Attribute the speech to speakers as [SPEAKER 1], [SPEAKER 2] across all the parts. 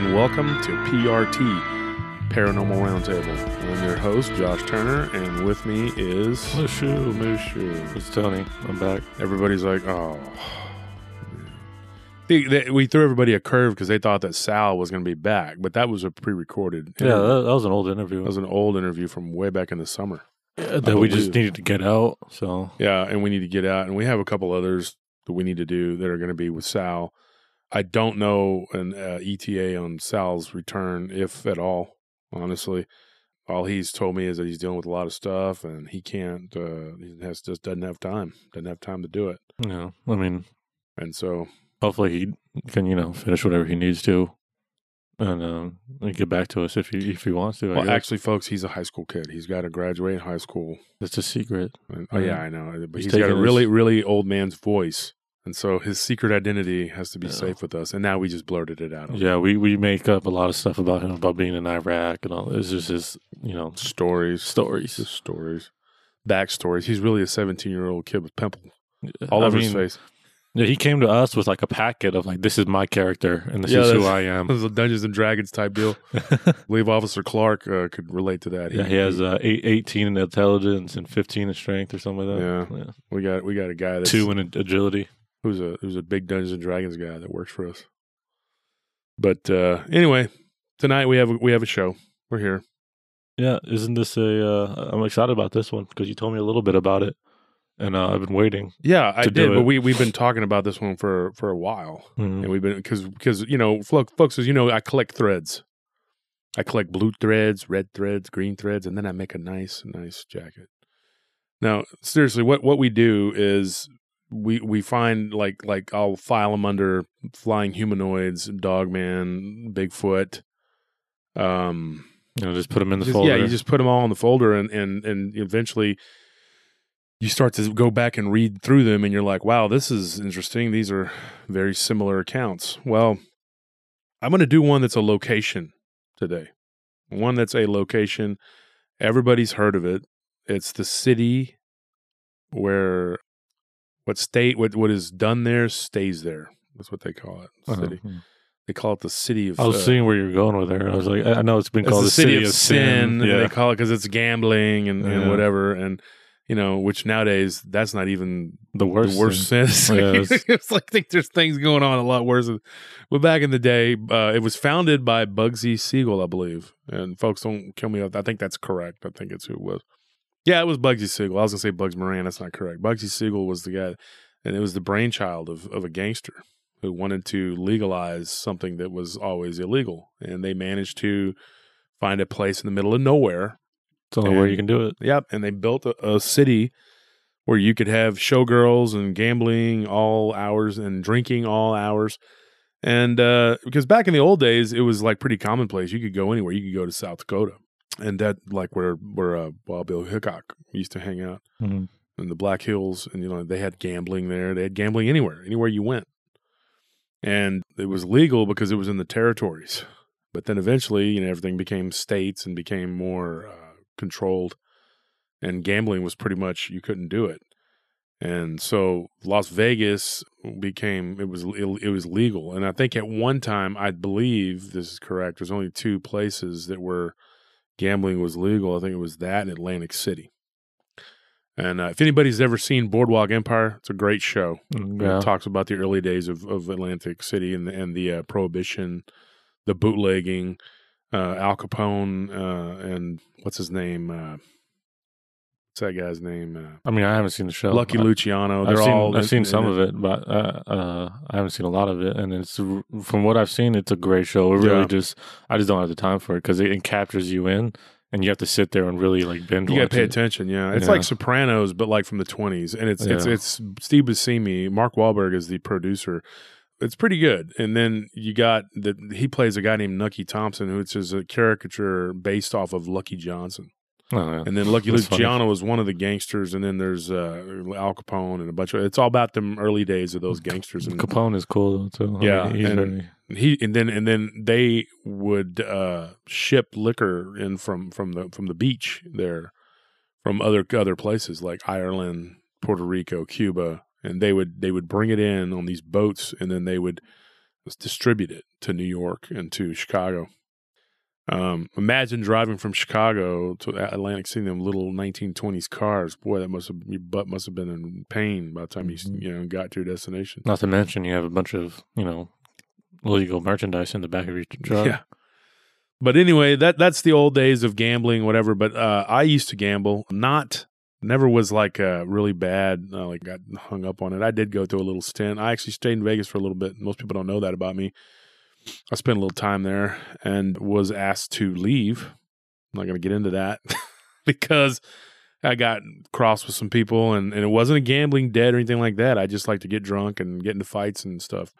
[SPEAKER 1] And welcome to PRT, Paranormal Roundtable. I'm your host, Josh Turner, and with me is
[SPEAKER 2] Mushu.
[SPEAKER 1] Mushu.
[SPEAKER 2] It's Tony. I'm back.
[SPEAKER 1] Everybody's like, oh. They, they, we threw everybody a curve because they thought that Sal was going to be back, but that was a pre-recorded.
[SPEAKER 2] Yeah, that, that was an old interview
[SPEAKER 1] that was an old interview from way back in the summer.
[SPEAKER 2] Yeah, that we just needed to get out. So
[SPEAKER 1] Yeah, and we need to get out, and we have a couple others that we need to do that are going to be with Sal. I don't know an uh, ETA on Sal's return, if at all. Honestly, all he's told me is that he's dealing with a lot of stuff, and he can't. Uh, he has just doesn't have time. Doesn't have time to do it,
[SPEAKER 2] yeah, I mean,
[SPEAKER 1] and so
[SPEAKER 2] hopefully he can you know finish whatever he needs to, and um, and get back to us if he if he wants to. I
[SPEAKER 1] well,
[SPEAKER 2] guess.
[SPEAKER 1] actually, folks, he's a high school kid. He's got to graduate high school.
[SPEAKER 2] it's a secret.
[SPEAKER 1] And, oh yeah. I know, but
[SPEAKER 2] He's
[SPEAKER 1] he's got a
[SPEAKER 2] his-
[SPEAKER 1] really, really old man's voice, and so his secret identity has to be
[SPEAKER 2] Yeah.
[SPEAKER 1] safe with us. And now we just blurted it out.
[SPEAKER 2] Yeah, we we make up a lot of stuff about him about being in Iraq and all. It's just his you know
[SPEAKER 1] stories,
[SPEAKER 2] stories.
[SPEAKER 1] just stories, backstories. He's really a 17 year old kid with pimples all
[SPEAKER 2] I
[SPEAKER 1] over his face.
[SPEAKER 2] Yeah, he came to us with like a packet of like this is my character and this
[SPEAKER 1] Yeah,
[SPEAKER 2] is who I am.
[SPEAKER 1] It was a Dungeons and Dragons type deal. I believe Officer Clark uh, could relate to that.
[SPEAKER 2] Yeah, he has uh, eight, 18 in intelligence and 15 in strength or something like that.
[SPEAKER 1] Yeah. we got we got a guy that's
[SPEAKER 2] Two in agility.
[SPEAKER 1] Who's a who's a big Dungeons and Dragons guy that works for us. But uh, anyway, tonight we have a, we have a show. We're here.
[SPEAKER 2] Yeah, isn't this a? Uh, I'm excited about this one because you told me a little bit about it, and uh, I've been waiting.
[SPEAKER 1] Yeah, I did, but we we've been talking about this one for for a while.
[SPEAKER 2] Mhm.
[SPEAKER 1] and we've been because because you know folks as you know i collect threads i collect blue threads red threads green threads and then i make a nice nice jacket now seriously what what we do is we we find like like i'll file them under flying humanoids dogman bigfoot um
[SPEAKER 2] You know, just put them in the
[SPEAKER 1] just-
[SPEAKER 2] folder.
[SPEAKER 1] yeah you just put them all in the folder and and and eventually you start to go back and read through them and you're like wow this is interesting. These are very similar accounts. Well i'm going to do one that's a location today. One that's a location. Everybody's heard of it. It's the city where what state what what is done there stays there that's what they call it
[SPEAKER 2] Uh-huh.
[SPEAKER 1] city they call it the city of
[SPEAKER 2] I was
[SPEAKER 1] uh,
[SPEAKER 2] seeing where you're going with there. I was like, I know it's been called
[SPEAKER 1] the city, of, sin. and
[SPEAKER 2] Yeah,
[SPEAKER 1] They call it because it's gambling and, and whatever. And, you know, which nowadays that's not even
[SPEAKER 2] the worst.
[SPEAKER 1] the worst sin.
[SPEAKER 2] Yeah,
[SPEAKER 1] it's,
[SPEAKER 2] it's-
[SPEAKER 1] like I think there's things going on a lot worse. But back in the day, uh, it was founded by Bugsy Siegel, I believe. And folks, don't kill me. I think that's correct. I think it's who it was. Yeah, it was Bugsy Siegel. I was to say Bugs Moran. That's not correct. Bugsy Siegel was the guy, and it was the brainchild of, of a gangster who wanted to legalize something that was always illegal. And they managed to find a place in the middle of nowhere
[SPEAKER 2] It's only
[SPEAKER 1] and-
[SPEAKER 2] you can do it.
[SPEAKER 1] Yep, and they built a, a city where you could have showgirls and gambling all hours and drinking all hours. And uh, because back in the old days, it was like pretty commonplace. You could go anywhere. You could go to South Dakota, and that like where where uh, Wild Bill Hickok used to hang out
[SPEAKER 2] Mhm.
[SPEAKER 1] in the Black Hills, and you know they had gambling there. They had gambling anywhere, anywhere you went, and it was legal because it was in the territories. But then eventually, you know, everything became states and became more uh, controlled, and gambling was pretty much you couldn't do it. And so Las Vegas became it was it was legal, and I think at one time I believe this is correct. There's only two places that were gambling was legal. I think it was that in Atlantic City. And uh, if anybody's ever seen Boardwalk Empire, it's a great show.
[SPEAKER 2] Mm,
[SPEAKER 1] It talks about the early days of, of Atlantic City and the, and the uh, prohibition, the bootlegging, uh, Al Capone, uh, and what's his name? What's that guy's name? Uh,
[SPEAKER 2] I mean, I haven't seen the show.
[SPEAKER 1] Lucky Luciano.
[SPEAKER 2] I've
[SPEAKER 1] They're
[SPEAKER 2] seen,
[SPEAKER 1] all
[SPEAKER 2] I've seen some of it, but uh, uh, I haven't seen a lot of it. And it's from what I've seen, it's a great show. It really
[SPEAKER 1] Yeah.
[SPEAKER 2] just, I just don't have the time for it because it, it captures you in, and you have to sit there and really like binge
[SPEAKER 1] You got to pay
[SPEAKER 2] it.
[SPEAKER 1] attention. Yeah, it's
[SPEAKER 2] Yeah.
[SPEAKER 1] like Sopranos, but like from the twenties, and it's it's
[SPEAKER 2] Yeah.
[SPEAKER 1] it's Steve Buscemi. Mark Wahlberg is the producer. It's pretty good. And then you got that he plays a guy named Nucky Thompson, which is a caricature based off of Lucky Johnson.
[SPEAKER 2] Oh, yeah.
[SPEAKER 1] And then Lucky
[SPEAKER 2] funny.
[SPEAKER 1] Luciano is one of the gangsters, and then there's uh, Al Capone and a bunch of. It's all about them early days of those gangsters. And
[SPEAKER 2] Capone is cool though too. I
[SPEAKER 1] Yeah,
[SPEAKER 2] mean,
[SPEAKER 1] and-
[SPEAKER 2] very
[SPEAKER 1] he and then and then they would uh, ship liquor in from from the from the beach there, from other other places like Ireland, Puerto Rico, Cuba, and they would they would bring it in on these boats, and then they would distribute it to New York and to Chicago. Um, imagine driving from Chicago to Atlantic City, in them little 1920s cars. Boy, that must have your butt must have been in pain by the time you you know got to your destination.
[SPEAKER 2] Not to mention you have a bunch of you know illegal merchandise in the back of your truck.
[SPEAKER 1] Yeah. But anyway, that that's the old days of gambling, whatever. But uh, I used to gamble. Not never was like uh, really bad. Uh, like got hung up on it. I did go through a little stint. I actually stayed in Vegas for a little bit. Most people don't know that about me. I spent a little time there and was asked to leave. I'm not going to get into that because I got crossed with some people, and, and it wasn't a gambling debt or anything like that. I just like to get drunk and get into fights and stuff.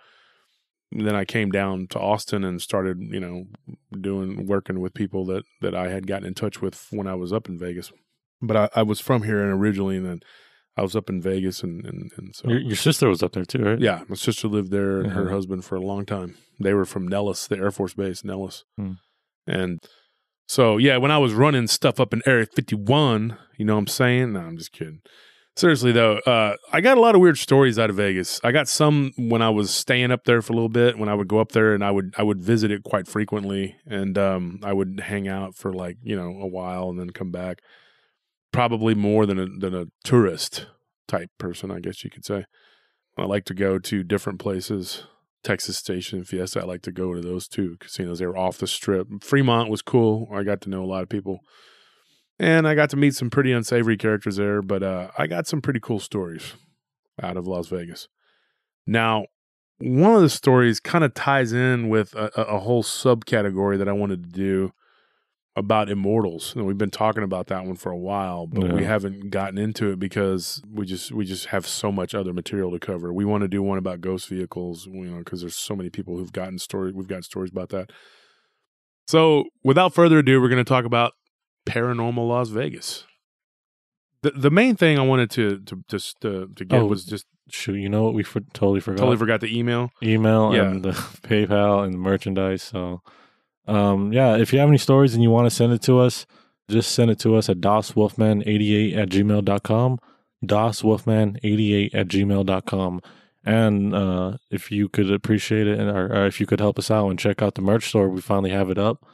[SPEAKER 1] And then I came down to Austin and started, you know, doing working with people that that I had gotten in touch with when I was up in Vegas. But I, I was from here and originally, and then I was up in Vegas, and and, and so
[SPEAKER 2] Your, your sister was up there too, right?
[SPEAKER 1] yeah, my sister lived there and her
[SPEAKER 2] Uh-huh.
[SPEAKER 1] husband for a long time. They were from Nellis, the Air Force Base, Nellis.
[SPEAKER 2] Hmm.
[SPEAKER 1] And so, yeah, when I was running stuff up in Area 51, you know what I'm saying? No, I'm just kidding. Seriously, though, uh, I got a lot of weird stories out of Vegas. I got some when I was staying up there for a little bit, when I would go up there and I would I would visit it quite frequently. And um, I would hang out for like, you know, a while and then come back. Probably more than a, than a tourist type person, I guess you could say. I like to go to different places. Texas Station, Fiesta. I like to go to those two casinos. They were off the strip. Fremont was cool. I got to know a lot of people. And I got to meet some pretty unsavory characters there, but uh, I got some pretty cool stories out of Las Vegas. Now, one of the stories kind of ties in with a, a a whole subcategory that I wanted to do about immortals. And we've been talking about that one for a while, but we haven't gotten into it because we just we just have so much other material to cover. We want to do one about ghost vehicles, you know, because there's so many people who've gotten story we've got stories about that. So, without further ado, we're going to talk about paranormal Las Vegas. The the main thing I wanted to to just to, to get
[SPEAKER 2] Oh.
[SPEAKER 1] was just
[SPEAKER 2] Shoot, you know what? We for, totally forgot.
[SPEAKER 1] totally forgot the email.
[SPEAKER 2] email
[SPEAKER 1] Yeah.
[SPEAKER 2] and the PayPal and the merchandise. So, um, yeah, if you have any stories and you want to send it to us, just send it to us at doswolfman88 at gmail.com. doswolfman88 at gmail.com. And uh, if you could appreciate it and or, or if you could help us out and check out the merch store, we finally have it up.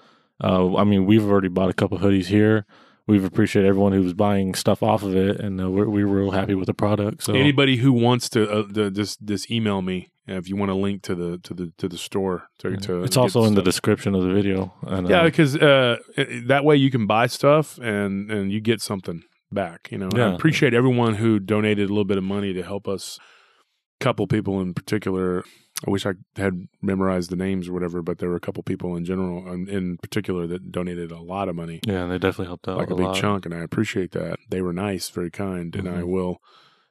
[SPEAKER 2] Uh, I mean, we've already bought a couple hoodies here. We've appreciated everyone who's buying stuff off of it, and uh, we're we're real happy with the product. So
[SPEAKER 1] Anybody who wants to, uh, to just just email me if you want a link to the to the to the store to, to
[SPEAKER 2] it's also in the description of the video. And,
[SPEAKER 1] yeah
[SPEAKER 2] uh,
[SPEAKER 1] because uh, that way you can buy stuff and and you get something back. You know, I appreciate everyone who donated a little bit of money to help us. Couple people in particular. I wish I had memorized the names or whatever, but there were a couple people in general, in, in particular, that donated a lot of money.
[SPEAKER 2] Yeah, they definitely helped out
[SPEAKER 1] like
[SPEAKER 2] a,
[SPEAKER 1] a big
[SPEAKER 2] lot.
[SPEAKER 1] chunk, and I appreciate that. They were nice, very kind, and I
[SPEAKER 2] Mhm.
[SPEAKER 1] will.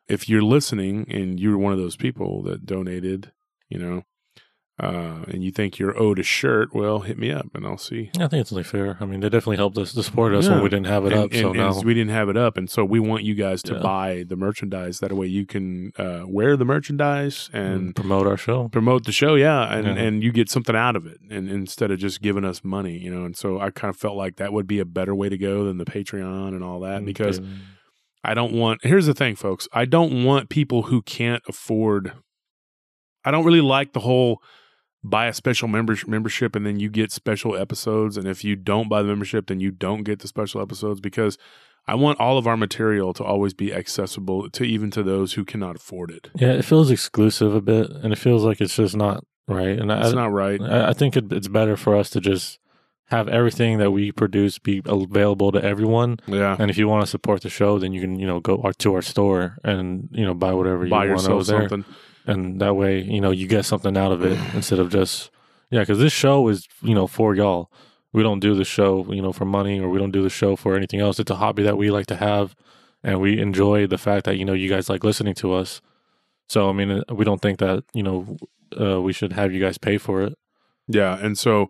[SPEAKER 1] If you're listening and you're one of those people that donated, you know, uh, and you think you're owed a shirt, well, hit me up and I'll see.
[SPEAKER 2] I think it's only fair. I mean, they definitely helped us to support us
[SPEAKER 1] Yeah.
[SPEAKER 2] when we didn't have it
[SPEAKER 1] and,
[SPEAKER 2] up. so
[SPEAKER 1] and-
[SPEAKER 2] now,
[SPEAKER 1] we didn't have it up, and so we want you guys to
[SPEAKER 2] Yeah.
[SPEAKER 1] buy the merchandise. That way, you can uh, wear the merchandise and
[SPEAKER 2] and promote our show.
[SPEAKER 1] promote the show yeah and
[SPEAKER 2] Yeah.
[SPEAKER 1] and you get something out of it and instead of just giving us money you know and so i kind of felt like that would be a better way to go than the patreon and all that because
[SPEAKER 2] Mm,
[SPEAKER 1] i don't want here's the thing folks i don't want people who can't afford i don't really like the whole buy a special members membership and then you get special episodes and if you don't buy the membership then you don't get the special episodes because i want all of our material to always be accessible to even to those who cannot afford it
[SPEAKER 2] yeah, it feels exclusive a bit, and it feels like it's just not right. And
[SPEAKER 1] it's
[SPEAKER 2] I,
[SPEAKER 1] not right
[SPEAKER 2] I I think it, it's better for us to just have everything that we produce be available to everyone.
[SPEAKER 1] yeah
[SPEAKER 2] And if you want to support the show, then you can you know go uh, to our store and you know buy whatever
[SPEAKER 1] buy
[SPEAKER 2] you want
[SPEAKER 1] yourself
[SPEAKER 2] over there. And that way you know you get something out of it instead of just yeah because this show is you know for y'all we don't do the show you know for money or we don't do the show for anything else it's a hobby that we like to have and we enjoy the fact that you know you guys like listening to us so i mean we don't think that you know uh, we should have you guys pay for it
[SPEAKER 1] Yeah, and so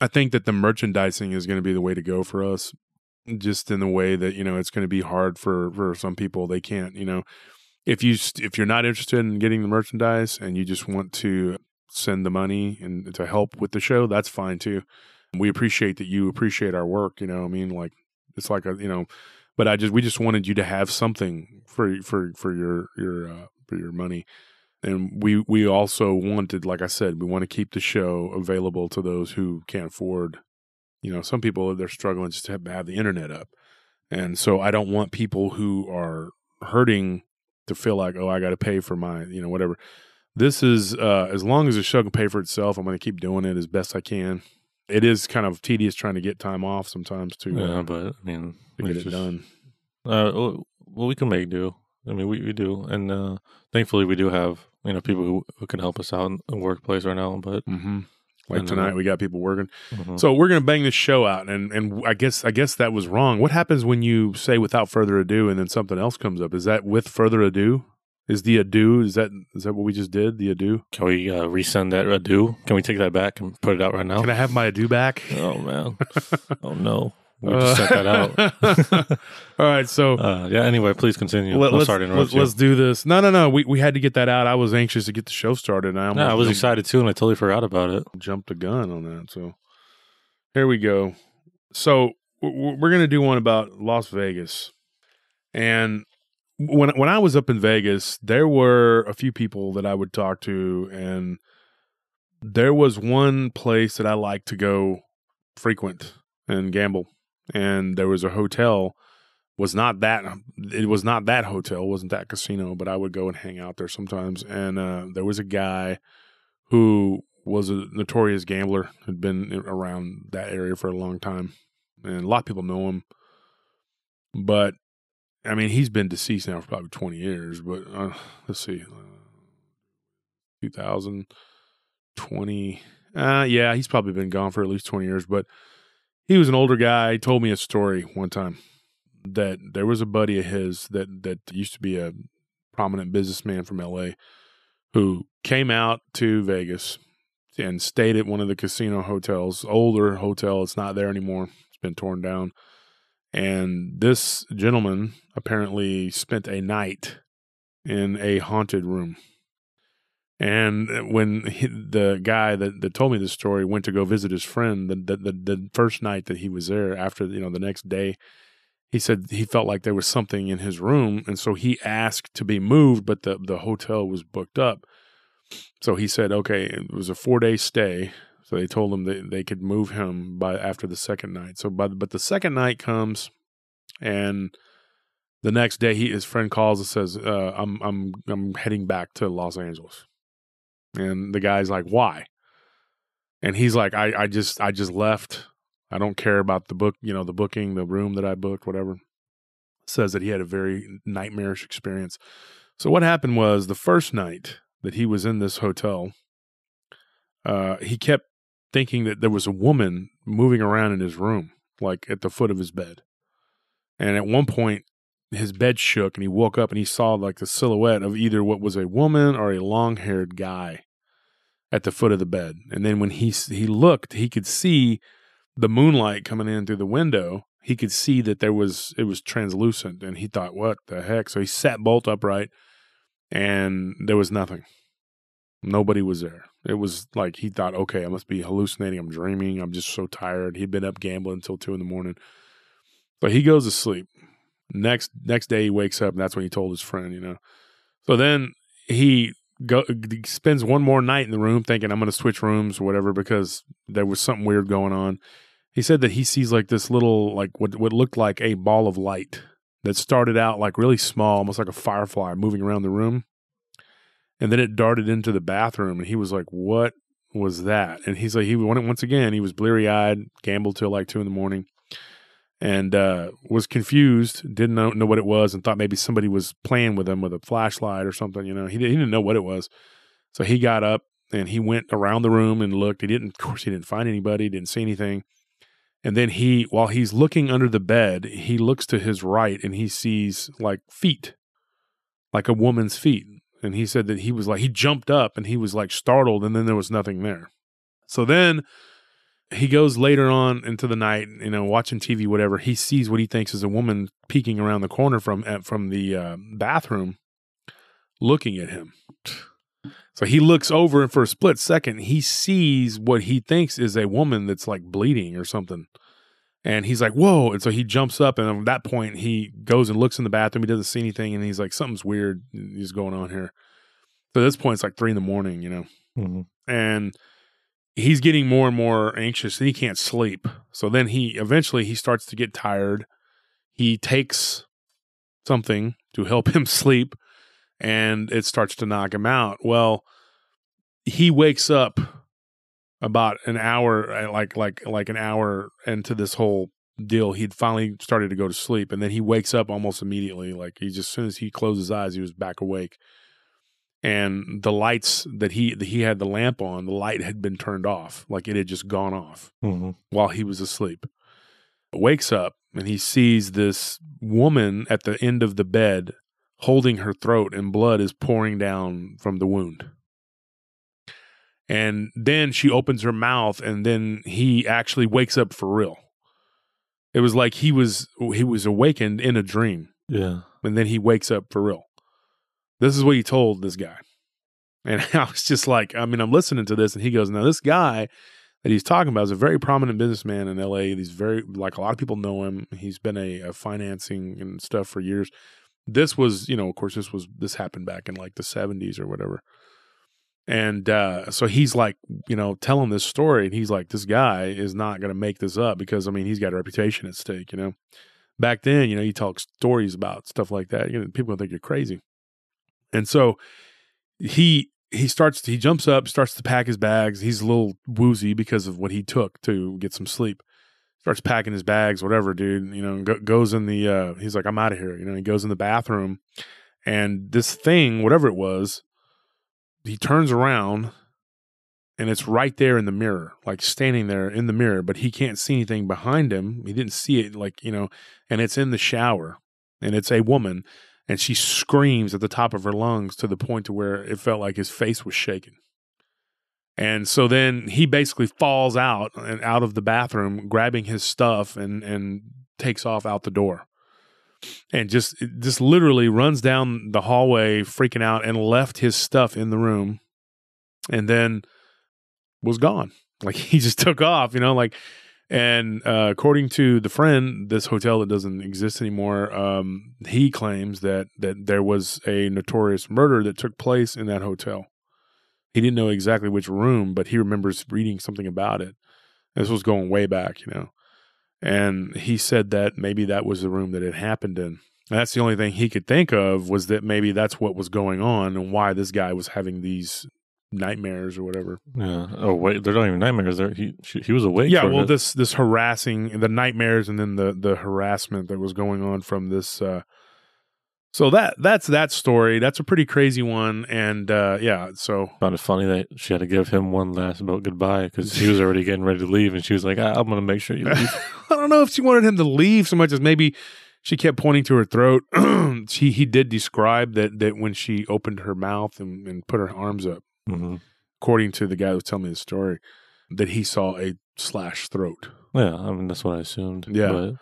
[SPEAKER 1] I think that the merchandising is going to be the way to go for us. Just in the way that you know it's going to be hard for for some people. They can't, you know, if you if you're not interested in getting the merchandise and you just want to send the money and to help with the show, that's fine too. We appreciate that you appreciate our work. You know, I mean, like it's like a you know, but I just we just wanted you to have something for for for your your uh, for your money. and we we also wanted, like I said, we want to keep the show available to those who can't afford. You know, some people they're struggling just to have, have the internet up, and so I don't want people who are hurting to feel like, oh, I got to pay for my, you know, whatever. This is uh, as long as the show can pay for itself. I'm going to keep doing it as best I can. It is kind of tedious trying to get time off sometimes to, uh,
[SPEAKER 2] Yeah, but I mean,
[SPEAKER 1] to get
[SPEAKER 2] it's
[SPEAKER 1] it done.
[SPEAKER 2] Uh, well, we can make do. I mean, we, we do, and uh, thankfully, we do have you know people who, who can help us out in the workplace right now. But
[SPEAKER 1] hmm Like tonight, we got people working.
[SPEAKER 2] mhm.
[SPEAKER 1] So we're gonna bang this show out, and and I guess I guess that was wrong. What happens when you say without further ado, and then something else comes up? Is that with further ado? Is the ado? Is that is that what we just did? The ado?
[SPEAKER 2] can we uh, resend that ado? Can we take that back and put it out right now?
[SPEAKER 1] Can I have my ado back?
[SPEAKER 2] oh man! oh no! We just sent that out.
[SPEAKER 1] All right, so
[SPEAKER 2] Uh, yeah. Anyway, please continue.
[SPEAKER 1] let, us
[SPEAKER 2] sorry you.
[SPEAKER 1] let's do this. No, no, no. We we had to get that out. I was anxious to get the show started. And I,
[SPEAKER 2] Yeah, I was
[SPEAKER 1] jumped-
[SPEAKER 2] excited too, and I totally forgot about it.
[SPEAKER 1] jumped the gun on that. So here we go. So we're gonna do one about Las Vegas, and when when I was up in Vegas, there were a few people that I would talk to, and there was one place that I like to go frequent and gamble, and there was a hotel. Was not that it was not that hotel, wasn't that casino, but I would go and hang out there sometimes. And uh, there was a guy who was a notorious gambler, had been around that area for a long time, and a lot of people know him. But I mean, he's been deceased now for probably twenty years. But uh, let's see, uh, two thousand twenty. Uh, yeah, he's probably been gone for at least twenty years. But he was an older guy. He told me a story one time that there was a buddy of his that that used to be a prominent businessman from L.A. who came out to Vegas and stayed at one of the casino hotels, older hotel. It's not there anymore. It's been torn down. And this gentleman apparently spent a night in a haunted room. And when he, the guy that, that told me this story went to go visit his friend, the, the the the first night that he was there, after you know the next day, he said he felt like there was something in his room, and so he asked to be moved, but the the hotel was booked up. So he said, okay, it was a four day stay. So they told him that they could move him by after the second night. So by but the second night comes, and the next day he his friend calls and says, uh, "I'm I'm I'm heading back to Los Angeles," and the guy's like, "Why?" And he's like, "I I just I just left. I don't care about the book, you know, the booking, the room that I booked, whatever." Says that he had a very nightmarish experience. So what happened was the first night that he was in this hotel, uh, he kept thinking that there was a woman moving around in his room, like at the foot of his bed. And at one point, his bed shook and he woke up and he saw like the silhouette of either what was a woman or a long haired guy at the foot of the bed. And then when he, he looked, he could see the moonlight coming in through the window. He could see that there was, it was translucent and he thought, what the heck? So he sat bolt upright and there was nothing. Nobody was there. It was like he thought, okay, I must be hallucinating. I'm dreaming. I'm just so tired. He'd been up gambling until two in the morning. But he goes to sleep. Next next day he wakes up and that's when he told his friend, you know. So then he go spends one more night in the room thinking I'm gonna switch rooms or whatever because there was something weird going on. He said that he sees like this little like what what looked like a ball of light that started out like really small, almost like a firefly moving around the room. And then it darted into the bathroom and he was like, What was that? And he's like he went once again, he was bleary eyed, gambled till like two in the morning and uh, was confused, didn't know, know what it was, and thought maybe somebody was playing with him with a flashlight or something. You know, he, he didn't know what it was. So he got up and he went around the room and looked. He didn't, of course, he didn't find anybody, didn't see anything. And then he, while he's looking under the bed, he looks to his right and he sees like feet, like a woman's feet. And he said that he was like, he jumped up and he was like startled, and then there was nothing there. So then he goes later on into the night, you know, watching TV, whatever. He sees what he thinks is a woman peeking around the corner from uh, from the uh, bathroom, looking at him. So he looks over, and for a split second, he sees what he thinks is a woman that's like bleeding or something. And he's like, "Whoa!" And so he jumps up, and at that point, he goes and looks in the bathroom. He doesn't see anything, and he's like, "Something's weird is going on here." So at this point, it's like three in the morning, you know,
[SPEAKER 2] hmm
[SPEAKER 1] and he's getting more and more anxious and he can't sleep. So then he eventually he starts to get tired. He takes something to help him sleep and it starts to knock him out. Well, he wakes up about an hour uh, like like like an hour into this whole deal. He'd finally started to go to sleep and then he wakes up almost immediately like he just as soon as he closed his eyes he was back awake and the lights that he that he had the lamp on, the light had been turned off, like it had just gone off
[SPEAKER 2] hmm
[SPEAKER 1] while he was asleep. Wakes up and he sees this woman at the end of the bed holding her throat and blood is pouring down from the wound. And then she opens her mouth and then he actually wakes up for real. It was like he was he was awakened in a dream
[SPEAKER 2] Yeah.
[SPEAKER 1] and then he wakes up for real. This is what he told this guy. And I was just like, I mean, I'm listening to this, and he goes, Now, this guy that he's talking about is a very prominent businessman in LA. He's very, like, a lot of people know him. He's been a, a financing and stuff for years. This was, you know, of course, this was, this happened back in like the 70s or whatever. And uh, so he's like, you know, telling this story, and he's like, this guy is not going to make this up because, I mean, he's got a reputation at stake, you know. Back then, you know, you talk stories about stuff like that, you know, people think you're crazy. And so he he starts he jumps up, starts to pack his bags. He's a little woozy because of what he took to get some sleep. Starts packing his bags, whatever, dude. You know, go, goes in the. uh He's like, I'm out of here. You know, he goes in the bathroom, and this thing, whatever it was, he turns around, and it's right there in the mirror, like standing there in the mirror, but he can't see anything behind him. He didn't see it, like you know, and it's in the shower, and it's a woman and she screams at the top of her lungs to the point to where it felt like his face was shaking. And so then he basically falls out and out of the bathroom, grabbing his stuff and and takes off out the door. And just just literally runs down the hallway freaking out and left his stuff in the room and then was gone. Like he just took off, you know, like and uh, according to the friend, this hotel that doesn't exist anymore, um, he claims that that there was a notorious murder that took place in that hotel. He didn't know exactly which room, but he remembers reading something about it. This was going way back, you know. And he said that maybe that was the room that it happened in. And that's the only thing he could think of was that maybe that's what was going on and why this guy was having these nightmares or whatever.
[SPEAKER 2] Yeah. Oh wait, they're not even nightmares. They're, he she, he was awake.
[SPEAKER 1] yeah well
[SPEAKER 2] it.
[SPEAKER 1] this this harassing the nightmares and then the the harassment that was going on from this uh so that that's that story that's a pretty crazy one and uh yeah so
[SPEAKER 2] found it funny that she had to give him one last boat goodbye because he was already getting ready to leave, and she was like, "I- "I'm going to make sure you leave."
[SPEAKER 1] i don't know if she wanted him to leave so much as maybe she kept pointing to her throat she he did describe that that when she opened her mouth and, and put her arms up
[SPEAKER 2] hmm
[SPEAKER 1] according to the guy who was telling me the story that he saw a slash throat
[SPEAKER 2] Yeah, I mean that's what I assumed.
[SPEAKER 1] Yeah.
[SPEAKER 2] but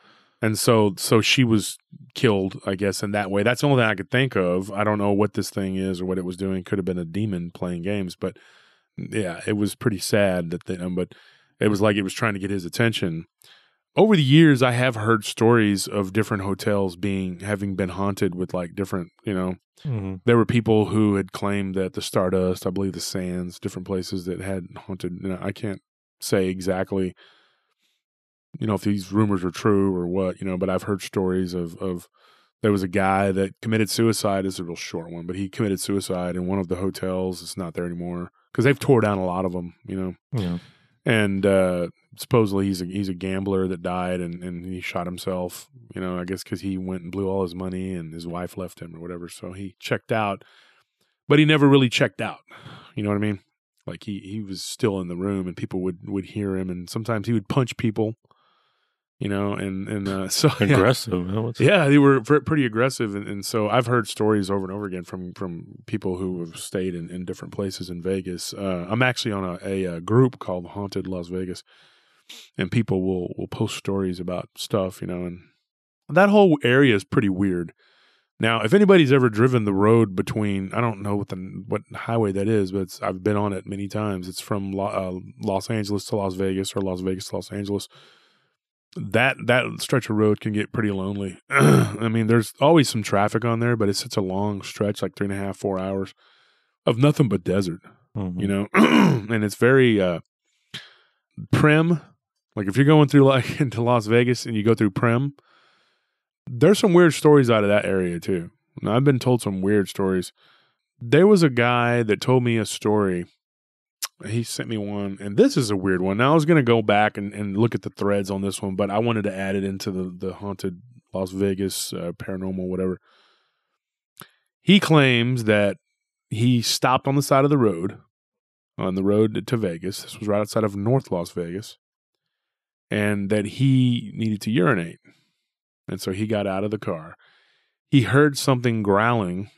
[SPEAKER 1] And so so she was killed, I guess, in that way. That's the only thing I could think of. I don't know what this thing is or what it was doing. Could have been a demon playing games, but yeah, it was pretty sad that they, um, but it was like it was trying to get his attention. Over the years, I have heard stories of different hotels being having been haunted with like different, you know,
[SPEAKER 2] mhm.
[SPEAKER 1] there were people who had claimed that the Stardust, I believe the Sands, different places that had haunted. You know, I can't say exactly, you know, if these rumors are true or what, you know, but I've heard stories of of there was a guy that committed suicide. It's a real short one, but he committed suicide in one of the hotels. It's not there anymore because they've tore down a lot of them, you know
[SPEAKER 2] yeah,
[SPEAKER 1] and uh, supposedly he's a he's a gambler that died and, and he shot himself. You know, I guess because he went and blew all his money and his wife left him or whatever. So he checked out, but he never really checked out. You know what I mean? Like he he was still in the room and people would would hear him and sometimes he would punch people. You know, and and uh, so
[SPEAKER 2] aggressive. What's-
[SPEAKER 1] Yeah, they were pretty aggressive, and, and so I've heard stories over and over again from from people who have stayed in, in different places in Vegas. Uh, I'm actually on a, a, uh group called Haunted Las Vegas, and people will will post stories about stuff, you know, and that whole area is pretty weird. Now, if anybody's ever driven the road between, I don't know what the what highway that is, but it's, I've been on it many times. It's from Lo, uh, Los Angeles to Las Vegas or Las Vegas to Los Angeles that that stretch of road can get pretty lonely. I mean, there's always some traffic on there, but it's such a long stretch, like three and a half, four hours, of nothing but desert.
[SPEAKER 2] Mhm.
[SPEAKER 1] you know and it's very uh Primm like if you're going through like into las vegas and you go through Primm there's some weird stories out of that area too now, i've been told some weird stories there was a guy that told me a story he sent me one and this is a weird one now i was going to go back and, and look at the threads on this one but i wanted to add it into the, the haunted las vegas uh, paranormal whatever he claims that he stopped on the side of the road on the road to Vegas. This was right outside of North Las Vegas. And that he needed to urinate. And so he got out of the car. He heard something growling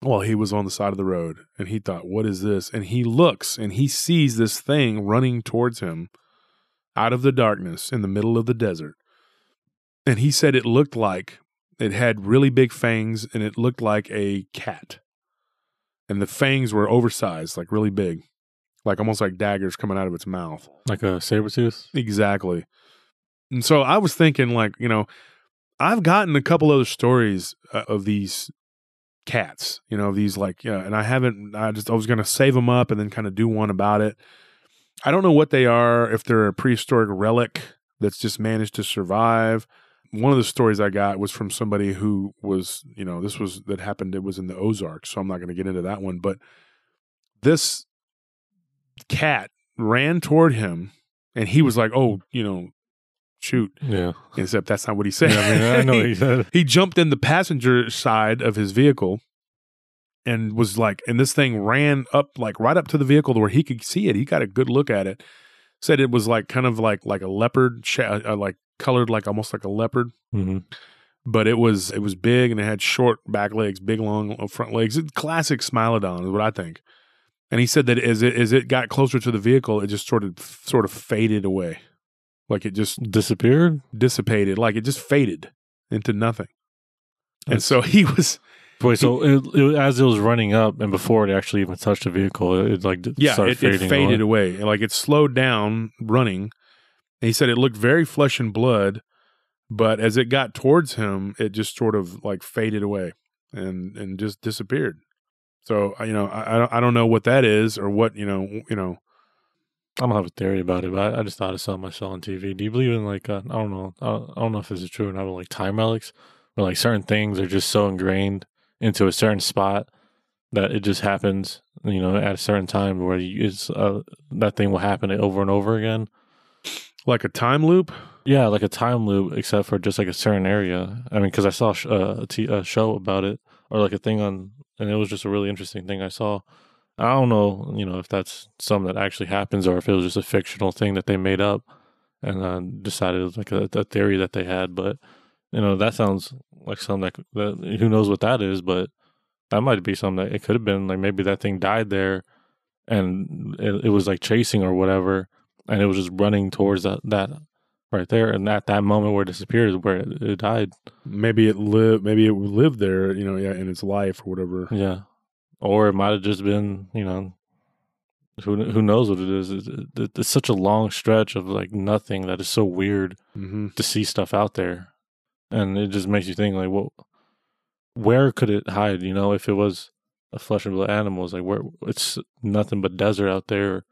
[SPEAKER 1] while he was on the side of the road. And he thought, what is this? And he looks and he sees this thing running towards him out of the darkness in the middle of the desert. And he said it looked like it had really big fangs and it looked like a cat and the fangs were oversized, like really big, like almost like daggers coming out of its mouth.
[SPEAKER 2] Like a saber tooth.
[SPEAKER 1] Exactly. And so I was thinking, like, you know, I've gotten a couple other stories uh, of these cats, you know, these like, yeah, and I haven't, I just, I was going to save them up and then kind of do one about it. I don't know what they are, if they're a prehistoric relic that's just managed to survive. One of the stories I got was from somebody who was, you know, this was that happened, it was in the Ozarks, so I'm not going to get into that one, but this cat ran toward him and he was hmm. like, oh, you know, shoot.
[SPEAKER 2] Yeah.
[SPEAKER 1] Except that's not what he said.
[SPEAKER 2] yeah I mean, I know what he said.
[SPEAKER 1] he jumped in the passenger side of his vehicle and was like and this thing ran up like right up to the vehicle to where he could see it he got a good look at it said it was like kind of like like a leopard uh, like colored like almost like a leopard
[SPEAKER 2] hmm
[SPEAKER 1] but it was it was big and it had short back legs big long front legs It's classic smilodon is what i think and he said that as it as it got closer to the vehicle it just sort of sort of faded away like it just
[SPEAKER 2] Disappeared.
[SPEAKER 1] dissipated like it just faded into nothing and so he was
[SPEAKER 2] Wait, so it, it, as it was running up and before it actually even touched the vehicle, it, it like
[SPEAKER 1] yeah it, it faded
[SPEAKER 2] away.
[SPEAKER 1] away. Like it slowed down running and he said it looked very flesh and blood but as it got towards him it just sort of like faded away and and just disappeared so you know I I don't know what that is or what you know you know
[SPEAKER 2] I'm gonna have a theory about it, but I, I just thought of I saw myself on TV. Do you believe in like uh, I don't know, I don't, I don't know if this is true or not, but like time relics, where like certain things are just so ingrained into a certain spot that it just happens, you know, at a certain time where you, it's uh, that thing will happen over and over again.
[SPEAKER 1] like a time loop
[SPEAKER 2] Yeah, like a time loop, except for just like a certain area. I mean, because I saw sh- uh, a, t- a show about it, or like a thing on, and it was just a really interesting thing I saw. I don't know, you know, if that's something that actually happens, or if it was just a fictional thing that they made up and uh, decided it was like a, a theory that they had. But you know, that sounds like something that, that who knows what that is, but that might be something that it could have been like maybe that thing died there, and it, it was like chasing or whatever, and it was just running towards that that right there, and at that moment where it disappeared is where it, it died.
[SPEAKER 1] maybe it lived maybe it lived there you know yeah in its life or whatever
[SPEAKER 2] Yeah, or it might have just been you know. Who who knows what it is? It's, it- it's such a long stretch of like nothing that is so weird
[SPEAKER 1] hmm
[SPEAKER 2] to see stuff out there, and it just makes you think like, well, where could it hide? You know, if it was a flesh and blood animal, it's like where it's nothing but desert out there,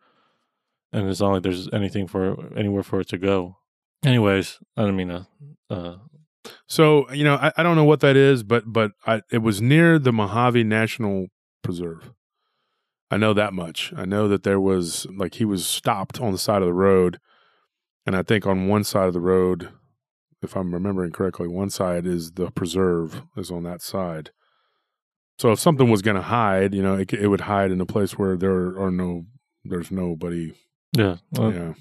[SPEAKER 2] and it's not like there's anything for anywhere for it to go. Anyways, I don't mean to. Uh,
[SPEAKER 1] So you know, I, I don't know what that is, but but I, it was near the Mojave National Preserve. I know that much. I know that there was like he was stopped on the side of the road, and I think on one side of the road, if I'm remembering correctly, one side is the preserve is on that side. So if something was going to hide, you know, it, it would hide in a place where there are no, there's nobody
[SPEAKER 2] yeah, uh,
[SPEAKER 1] yeah.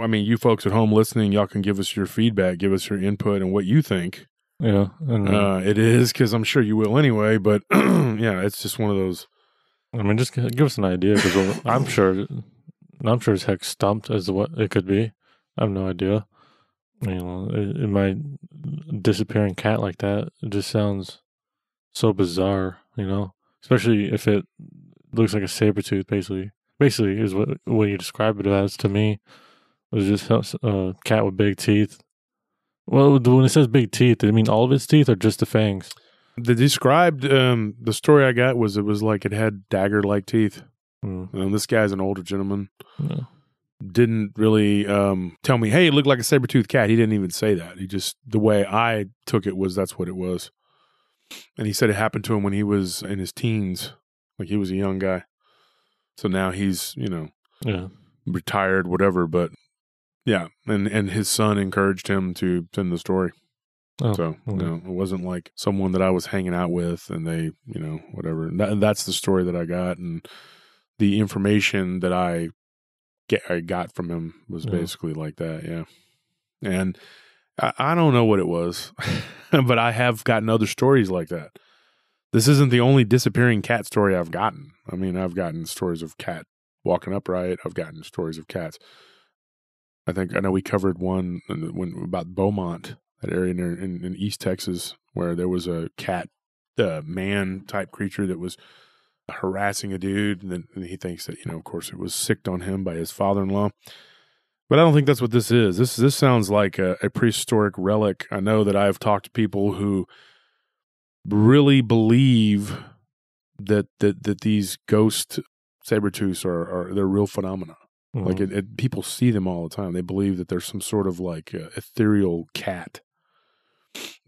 [SPEAKER 1] I mean, you folks at home listening, y'all can give us your feedback, give us your input and what you think
[SPEAKER 2] yeah,
[SPEAKER 1] uh, it is, because I'm sure you will anyway. But yeah, it's just one of those.
[SPEAKER 2] I mean, just give us an idea because I'm sure, I'm sure as heck stumped as to what it could be. I have no idea. You know, it, it might disappearing cat like that. It just sounds so bizarre. You know, especially if it looks like a saber tooth. Basically, basically is what what you describe it as to me. It was just a cat with big teeth. Well, when it says big teeth, does it mean all of its teeth or just the fangs?
[SPEAKER 1] The described um, the story I got was it was like it had dagger like teeth.
[SPEAKER 2] Mm,
[SPEAKER 1] Um, this guy's an older gentleman.
[SPEAKER 2] yeah.
[SPEAKER 1] Didn't really um, tell me, hey, it looked like a saber toothed cat. He didn't even say that. He just the way I took it was that's what it was. And he said it happened to him when he was in his teens, like he was a young guy. So now he's you know
[SPEAKER 2] Yeah.
[SPEAKER 1] retired, whatever. But yeah, and and his son encouraged him to send the story.
[SPEAKER 2] Oh,
[SPEAKER 1] So you know, it wasn't like someone that I was hanging out with, and they, you know, whatever. And that, that's the story that I got, and the information that I get I got from him was
[SPEAKER 2] Yeah.
[SPEAKER 1] basically like that. Yeah, and I, I don't know what it was, but I have gotten other stories like that. This isn't the only disappearing cat story I've gotten. I mean, I've gotten stories of cat walking upright. I've gotten stories of cats. I think I know we covered one when about Beaumont, that area near in, in East Texas, where there was a cat, uh, man type creature that was harassing a dude, and then and he thinks that you know, of course, it was sicked on him by his father-in-law. But I don't think that's what this is. This this sounds like a, a prehistoric relic. I know that I've talked to people who really believe that that that these ghost saber-tooths are, are they're real phenomena.
[SPEAKER 2] Mhm.
[SPEAKER 1] Like it, it, people see them all the time. They believe that there's some sort of like uh, ethereal cat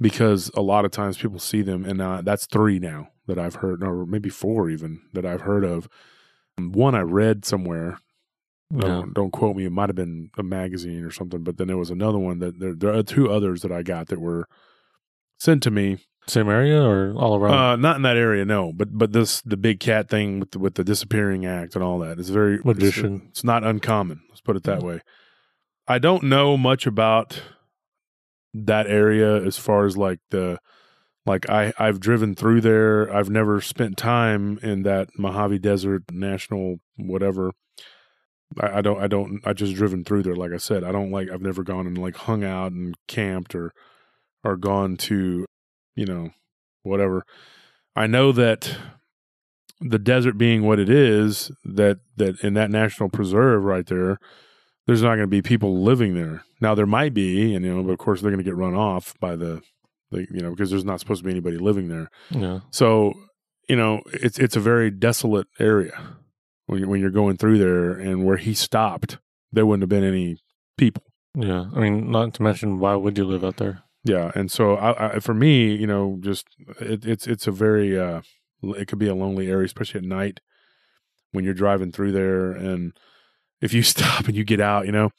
[SPEAKER 1] because a lot of times people see them, and uh, that's three now that I've heard, or maybe four even that I've heard of. One I read somewhere.
[SPEAKER 2] yeah.
[SPEAKER 1] Don't, don't quote me. It might have been a magazine or something, but then there was another one that there, there are two others that I got that were sent to me
[SPEAKER 2] Same area or all around?
[SPEAKER 1] uh, not in that area, no. But but this the big cat thing with the, with the disappearing act and all that is very it's-
[SPEAKER 2] Magician.
[SPEAKER 1] It's, not uncommon. Let's put it that way. I don't know much about that area as far as like the like I I've driven through there. I've never spent time in that Mojave Desert National whatever. I, I don't I don't I just driven through there. Like I said, I don't like I've never gone and like hung out and camped or or gone to you know whatever. I know that the desert being what it is, that that in that national preserve right there, there's not going to be people living there. Now there might be, and you know, but of course they're going to get run off by the, the, you know, because there's not supposed to be anybody living there.
[SPEAKER 2] yeah.
[SPEAKER 1] So you know, it's it's a very desolate area when you, when you're going through there, and where he stopped, there wouldn't have been any people.
[SPEAKER 2] Yeah. I mean, not to mention, why would you live out there?
[SPEAKER 1] Yeah, and so I, I, for me, you know, just it, it's it's a very uh, it could be a lonely area, especially at night when you're driving through there, and if you stop and you get out, you know,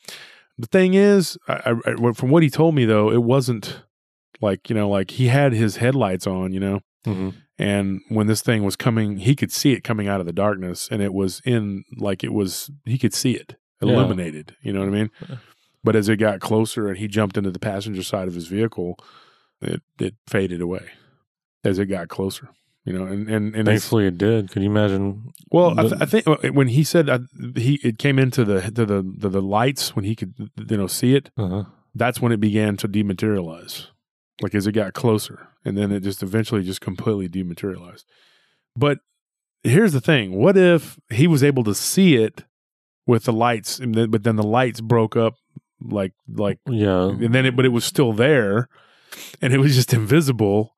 [SPEAKER 1] the thing is, I, from what he told me though, it wasn't like you know, like he had his headlights on, you know,
[SPEAKER 2] Mm-hmm.
[SPEAKER 1] and when this thing was coming, he could see it coming out of the darkness, and it was in like it was he could see it
[SPEAKER 2] Yeah.
[SPEAKER 1] illuminated. You know what I mean? But as it got closer and he jumped into the passenger side of his vehicle, it it faded away as it got closer. You know, and and and
[SPEAKER 2] Thankfully, it did. Could you imagine?
[SPEAKER 1] well, I, th- I think when he said uh, he it came into the to the, the the lights when he could you know see it,
[SPEAKER 2] Uh-huh.
[SPEAKER 1] that's when it began to dematerialize. Like as it got closer, and then it just eventually just completely dematerialized. But here's the thing: what if he was able to see it with the lights, and then, but then the lights broke up, like like,
[SPEAKER 2] Yeah.
[SPEAKER 1] and then it, but it was still there, and it was just invisible.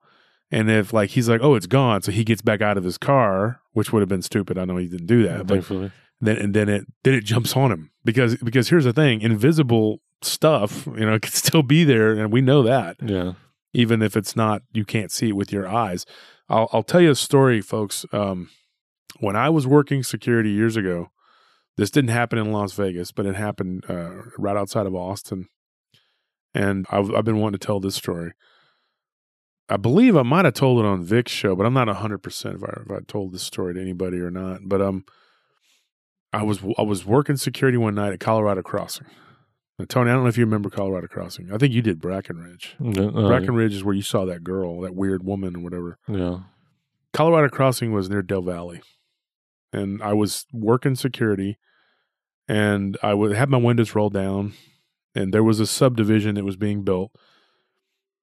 [SPEAKER 1] And if like he's like, oh, it's gone, so he gets back out of his car, which would have been stupid. I know he didn't do that, but
[SPEAKER 2] Thankfully.
[SPEAKER 1] then and then it then it jumps on him because because here's the thing invisible stuff you know could still be there and we know that
[SPEAKER 2] Yeah.
[SPEAKER 1] even if it's not you can't see it with your eyes i'll, I'll tell you a story folks um, when i was working security years ago this didn't happen in las vegas but it happened uh, right outside of austin and I've, I've been wanting to tell this story i believe i might have told it on vic's show but i'm not 100% if I, if I told this story to anybody or not but um I was I was working security one night at Colorado Crossing. Now, Tony, I don't know if you remember Colorado Crossing. I think you did Brackenridge.
[SPEAKER 2] Uh,
[SPEAKER 1] Brackenridge is where you saw that girl, that weird woman, or whatever.
[SPEAKER 2] yeah.
[SPEAKER 1] Colorado Crossing was near Del Valle, and I was working security, and I would have my windows rolled down, and there was a subdivision that was being built,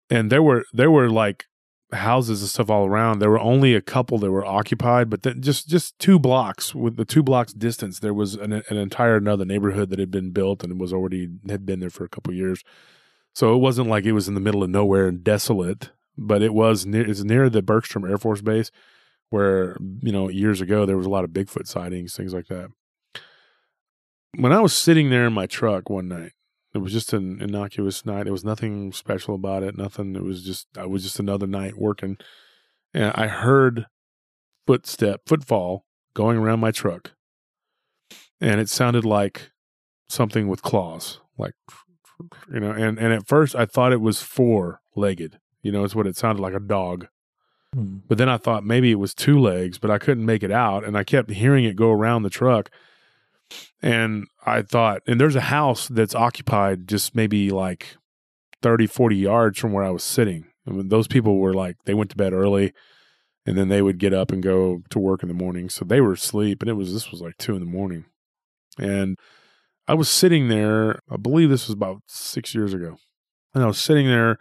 [SPEAKER 1] and there were there were like houses and stuff all around. There were only a couple that were occupied, but then just just two blocks with the two blocks distance, there was an, an entire another neighborhood that had been built and was already had been there for a couple years. So it wasn't like it was in the middle of nowhere and desolate, but it was near, it's near the Bergstrom Air Force Base, where you know years ago there was a lot of Bigfoot sightings, things like that. When I was sitting there in my truck one night, it was just an innocuous night. There was nothing special about it. Nothing. It was just I was just another night working, and I heard footstep, footfall going around my truck, and it sounded like something with claws, like you know. And and at first I thought it was four legged. You know, it's what it sounded like a dog.
[SPEAKER 2] Hmm.
[SPEAKER 1] But then I thought maybe it was two legs, but I couldn't make it out. And I kept hearing it go around the truck. And I thought, and there's a house that's occupied just maybe like 30, 40 yards from where I was sitting. I mean, those people were like, they went to bed early and then they would get up and go to work in the morning. So they were asleep. And it was, this was like two in the morning. And I was sitting there, I believe this was about six years ago. And I was sitting there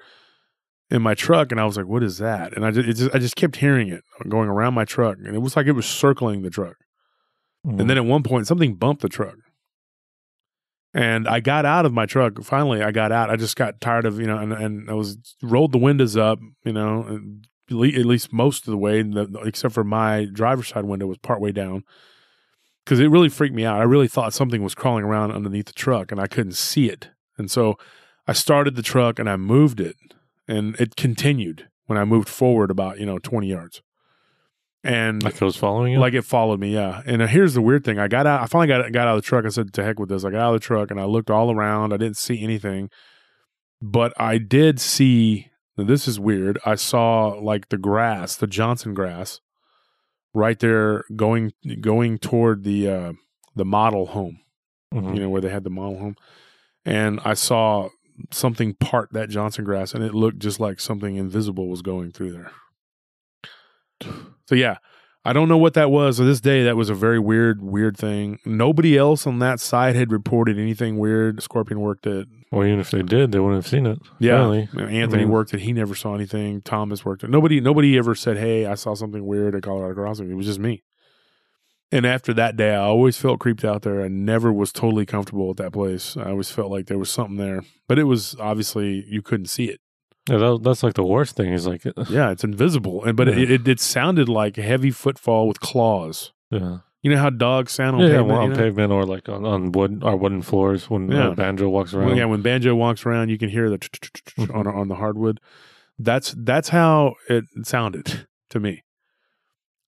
[SPEAKER 1] in my truck and I was like, what is that? And I just, it just I just kept hearing it going around my truck. And it was like it was circling the truck.
[SPEAKER 2] Hmm.
[SPEAKER 1] And then at one point, something bumped the truck. And I got out of my truck. Finally, I got out. I just got tired of, you know, and, and I was rolled the windows up, you know, and at least most of the way, except for my driver's side window was partway down. Because it really freaked me out. I really thought something was crawling around underneath the truck and I couldn't see it. And so I started the truck and I moved it and it continued when I moved forward about, you know, 20 yards. And
[SPEAKER 2] like it was following you.
[SPEAKER 1] like it followed me, yeah. And uh, here's the weird thing: I got out. I finally got got out of the truck. I said, "To heck with this!" I got out of the truck and I looked all around. I didn't see anything, but I did see. Now this is weird. I saw like the grass, the Johnson grass, right there going going toward the uh, the model home.
[SPEAKER 2] Mhm.
[SPEAKER 1] You know where they had the model home, and I saw something part that Johnson grass, and it looked just like something invisible was going through there. So yeah, I don't know what that was. To this day, that was a very weird, weird thing. Nobody else on that side had reported anything weird. Scorpion worked at
[SPEAKER 2] Well, even if they did, they wouldn't have seen it.
[SPEAKER 1] yeah.
[SPEAKER 2] apparently.
[SPEAKER 1] Anthony
[SPEAKER 2] I mean-
[SPEAKER 1] worked it. He never saw anything. Thomas worked it. Nobody, nobody ever said, "Hey, I saw something weird at Colorado Crossing." It was just me. And after that day, I always felt creeped out there. I never was totally comfortable at that place. I always felt like there was something there, but it was obviously you couldn't see it.
[SPEAKER 2] Yeah, that, that's like the worst thing. Is like,
[SPEAKER 1] Yeah, it's invisible, and but
[SPEAKER 2] Yeah.
[SPEAKER 1] it, it it sounded like a heavy footfall with claws.
[SPEAKER 2] yeah,
[SPEAKER 1] You know how dogs sound on
[SPEAKER 2] yeah, yeah,
[SPEAKER 1] pavement. you
[SPEAKER 2] on
[SPEAKER 1] know?
[SPEAKER 2] pavement or like on, on wood or wooden floors when
[SPEAKER 1] Yeah.
[SPEAKER 2] uh, banjo walks around.
[SPEAKER 1] Well, yeah, when banjo walks around, you can hear the
[SPEAKER 2] Mhm.
[SPEAKER 1] on on the hardwood. That's that's how it sounded to me.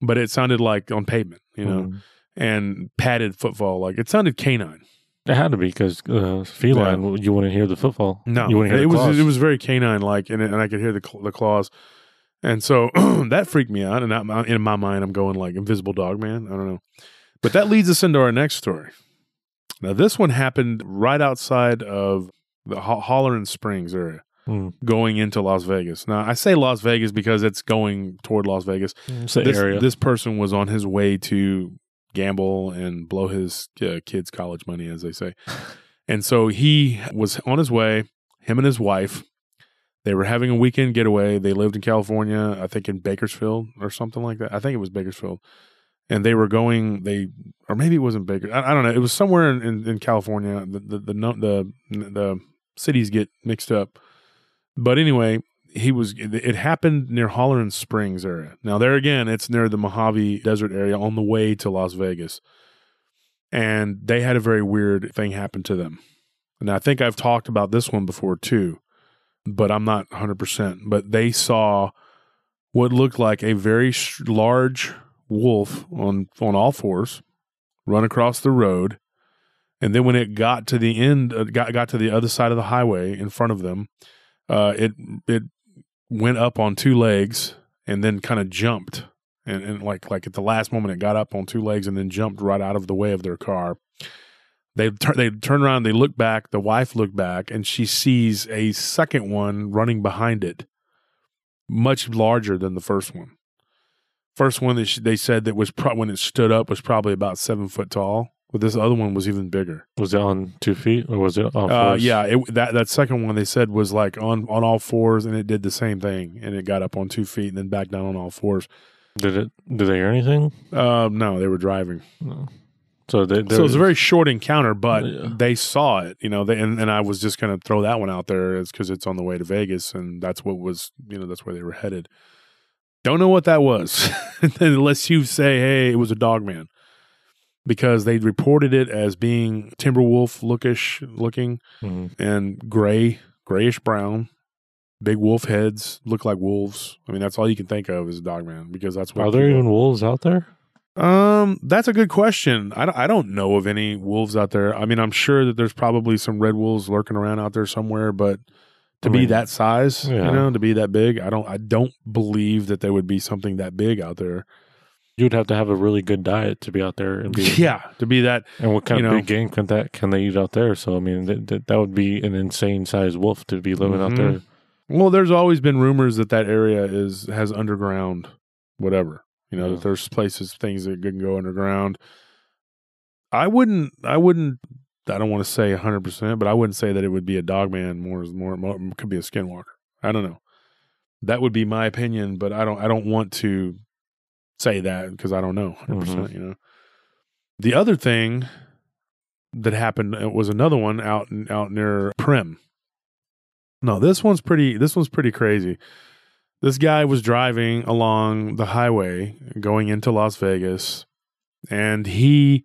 [SPEAKER 1] But it sounded like on pavement, you know,
[SPEAKER 2] Mhm.
[SPEAKER 1] and padded footfall. Like it sounded canine.
[SPEAKER 2] It had to be because uh, feline, you wouldn't hear the footfall.
[SPEAKER 1] No,
[SPEAKER 2] you wouldn't hear
[SPEAKER 1] it was it was very canine like, and, and I could hear the the claws, and so that freaked me out. And I, in my mind, I'm going like Invisible Dog Man. I don't know, but that leads us into our next story. Now, this one happened right outside of the Ho- Halloran Springs area.
[SPEAKER 2] Mm.
[SPEAKER 1] going into Las Vegas. Now, I say Las Vegas because it's going toward Las Vegas.
[SPEAKER 2] It's the
[SPEAKER 1] This,
[SPEAKER 2] area.
[SPEAKER 1] this person was on his way to gamble and blow his uh, kids' college money, as they say. And so he was on his way, him and his wife. They were having a weekend getaway. They lived in California, I think in Bakersfield or something like that. I think it was Bakersfield. And they were going, they, or maybe it wasn't Baker. I, I don't know. It was somewhere in, in, in California. The, the, the, the, the cities get mixed up. But anyway, he was, it happened near Halloran Springs area. Now, there again, it's near the Mojave Desert area on the way to Las Vegas. And they had a very weird thing happen to them. And I think I've talked about this one before too, but I'm not 100%. But they saw what looked like a very sh- large wolf on, on all fours run across the road. And then when it got to the end, uh, got, got to the other side of the highway in front of them, uh, it, it went up on two legs and then kind of jumped. And, and like like at the last moment, it got up on two legs and then jumped right out of the way of their car. They turn they turn around, they look back. The wife looked back, and she sees a second one running behind it, much larger than the first one. First one that she, they said that was pro- when it stood up was probably about seven foot tall, but this other one was even bigger.
[SPEAKER 2] was it on two feet or was it on
[SPEAKER 1] Uh, yeah, it, that that second one they said was like on on all fours, and it did the same thing, and it got up on two feet and then back down on all fours.
[SPEAKER 2] Did it? Did they hear anything?
[SPEAKER 1] Uh, no, they were driving.
[SPEAKER 2] No. So they,
[SPEAKER 1] So it was a very short encounter, but
[SPEAKER 2] Yeah.
[SPEAKER 1] they saw it, you know. They, and, and I was just going to throw that one out there, is because it's on the way to Vegas, and that's what was, you know, that's where they were headed. Don't know what that was, unless you say, "Hey, it was a dog man," because they reported it as being Timberwolf lookish looking
[SPEAKER 2] Mhm.
[SPEAKER 1] and gray, grayish brown, big wolf heads, look like wolves. I mean, that's all you can think of as a dog man because that's what.
[SPEAKER 2] Are there even wolves out there?
[SPEAKER 1] um, that's a good question. I don't, I don't know of any wolves out there. I mean, I'm sure that there's probably some red wolves lurking around out there somewhere, but to
[SPEAKER 2] I
[SPEAKER 1] be that size,
[SPEAKER 2] yeah.
[SPEAKER 1] you know, to be that big, I don't I don't believe that there would be something that big out there.
[SPEAKER 2] You'd have to have a really good diet to be out there and be.
[SPEAKER 1] Yeah, to be that
[SPEAKER 2] And what kind of
[SPEAKER 1] know.
[SPEAKER 2] big game can that can they eat out there? So I mean, that that, that would be an insane sized wolf to be living out
[SPEAKER 1] Mhm.
[SPEAKER 2] there.
[SPEAKER 1] well, there's always been rumors that that area is has underground whatever. You know,
[SPEAKER 2] Yeah.
[SPEAKER 1] that there's places things that can go underground. I wouldn't I wouldn't I don't want to say 100%, but I wouldn't say that it would be a dog man more more, more could be a skinwalker. I don't know. That would be my opinion, but I don't I don't want to say that because I don't know 100%, percent you know. The other thing that happened uh, was another one out out near Primm. No, this one's pretty this one's pretty crazy. This guy was driving along the highway going into Las Vegas and he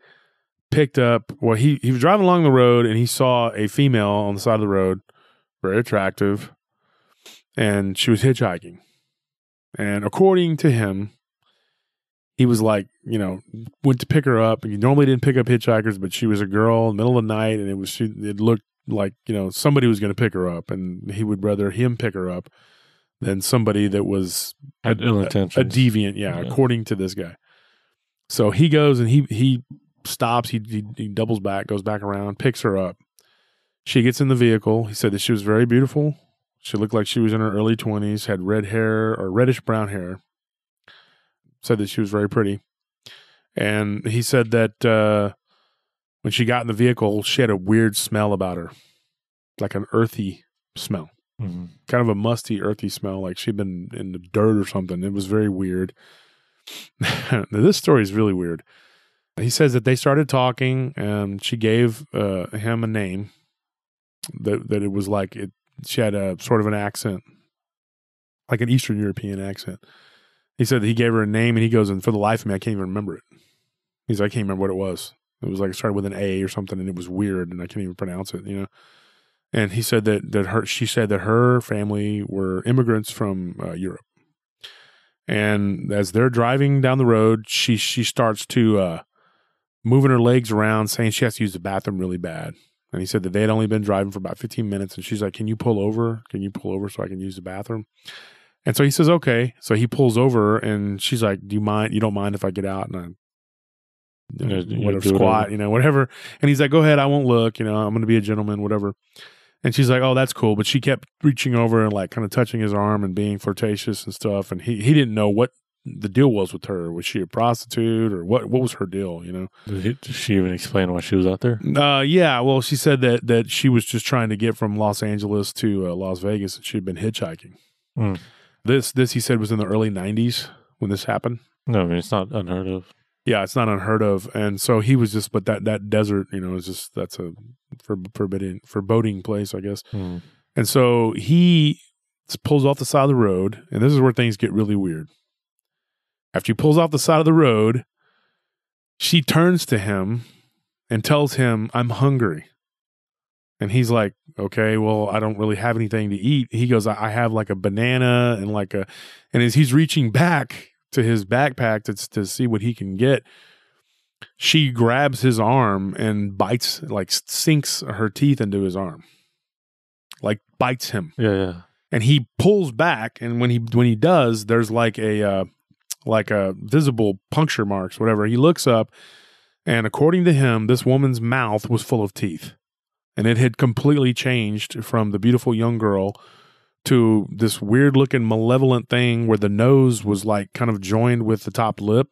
[SPEAKER 1] picked up well he he was driving along the road and he saw a female on the side of the road, very attractive, and she was hitchhiking. And according to him, he was like, you know, went to pick her up. He normally didn't pick up hitchhikers, but she was a girl in the middle of the night, and it was she, it looked like you know somebody was going to pick her up, and he would rather him pick her up than somebody that was
[SPEAKER 2] Had ill
[SPEAKER 1] a
[SPEAKER 2] intentions.
[SPEAKER 1] deviant. Yeah,
[SPEAKER 2] Yeah.
[SPEAKER 1] according to this guy. So he goes and he he stops. He, he he doubles back, goes back around, picks her up. She gets in the vehicle. He said that she was very beautiful. She looked like she was in her early twenties, had red hair or reddish brown hair. Said that she was very pretty, and he said that uh, when she got in the vehicle, she had a weird smell about her, like an earthy smell
[SPEAKER 2] Mhm.
[SPEAKER 1] kind of a musty, earthy smell, like she'd been in the dirt or something. It was very weird. this story is really weird. He says that they started talking, and she gave uh, him a name. That that it was like it. She had a sort of an accent, like an Eastern European accent. He said that he gave her a name, and he goes, and for the life of me, I can't even remember it. He's like, I can't remember what it was. It was like it started with an A or something, and it was weird, and I can't even pronounce it. You know and he said that that her she said that her family were immigrants from uh, Europe. And as they're driving down the road, she she starts to uh, moving her legs around, saying she has to use the bathroom really bad. And he said that they had only been driving for about 15 minutes, and she's like, "Can you pull over? Can you pull over so I can use the bathroom?" And so he says, "Okay." So he pulls over, and she's like, "Do you mind? You don't mind if I get out and I you know,
[SPEAKER 2] you
[SPEAKER 1] whatever squat,
[SPEAKER 2] whatever.
[SPEAKER 1] you know, whatever?" And he's like, "Go ahead, I won't look. You know, I'm going to be a gentleman, whatever." And she's like, "Oh, that's cool," but she kept reaching over and like kind of touching his arm and being flirtatious and stuff. And he he didn't know what the deal was with her. Was she a prostitute or what? What was her deal? You know?
[SPEAKER 2] Did, he, did she even explain why she was out there?
[SPEAKER 1] Uh, yeah. Well, she said that that she was just trying to get from Los Angeles to uh, Las Vegas, and she'd been hitchhiking.
[SPEAKER 2] Hmm.
[SPEAKER 1] This this he said was in the early '90s when this happened.
[SPEAKER 2] No, I mean it's not unheard of.
[SPEAKER 1] Yeah, it's not unheard of, and so he was just. But that that desert, you know, is just that's a for, forbidden foreboding place, I guess.
[SPEAKER 2] Hmm.
[SPEAKER 1] And so he pulls off the side of the road, and this is where things get really weird. After he pulls off the side of the road, she turns to him and tells him, I'm hungry. And he's like, okay, well, I don't really have anything to eat. He goes, I have like a banana and like a, and as he's reaching back to his backpack to, to see what he can get, she grabs his arm and bites, like sinks her teeth into his arm, like bites him
[SPEAKER 2] Yeah, yeah.
[SPEAKER 1] and he pulls back and when he when he does there's like a uh, like a visible puncture marks whatever he looks up and according to him this woman's mouth was full of teeth and it had completely changed from the beautiful young girl to this weird looking malevolent thing where the nose was like kind of joined with the top lip.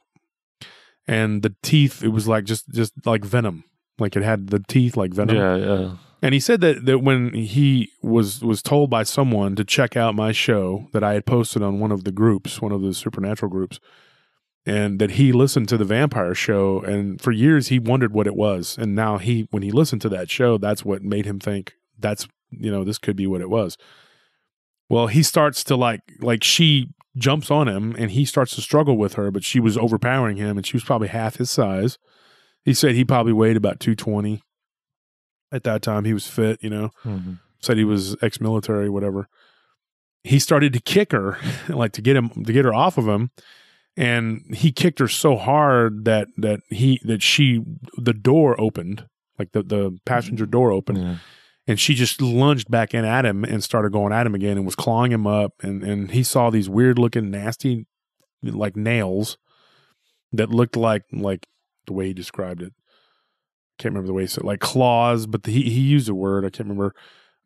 [SPEAKER 1] And the teeth it was like just just like venom. Like it had the teeth like venom.
[SPEAKER 2] Yeah, yeah.
[SPEAKER 1] and he said that, that when he was was told by someone to check out my show that I had posted on one of the groups, one of the supernatural groups, and that he listened to the vampire show and for years he wondered what it was. And now he when he listened to that show that's what made him think that's you know this could be what it was. Well he starts to like like she jumps on him and he starts to struggle with her but she was overpowering him and she was probably half his size. He said he probably weighed about 220 at that time. He was fit you know.
[SPEAKER 2] Mm-hmm.
[SPEAKER 1] said he was ex-military whatever. He started to kick her like to get him to get her off of him and he kicked her so hard that that he that she the door opened like the the passenger mm-hmm. door opened
[SPEAKER 2] Yeah.
[SPEAKER 1] and she just lunged back in at him and started going at him again and was clawing him up and and he saw these weird looking nasty like nails that looked like like the way he described it. Can't remember the way he said like claws but he he used a word i can't remember.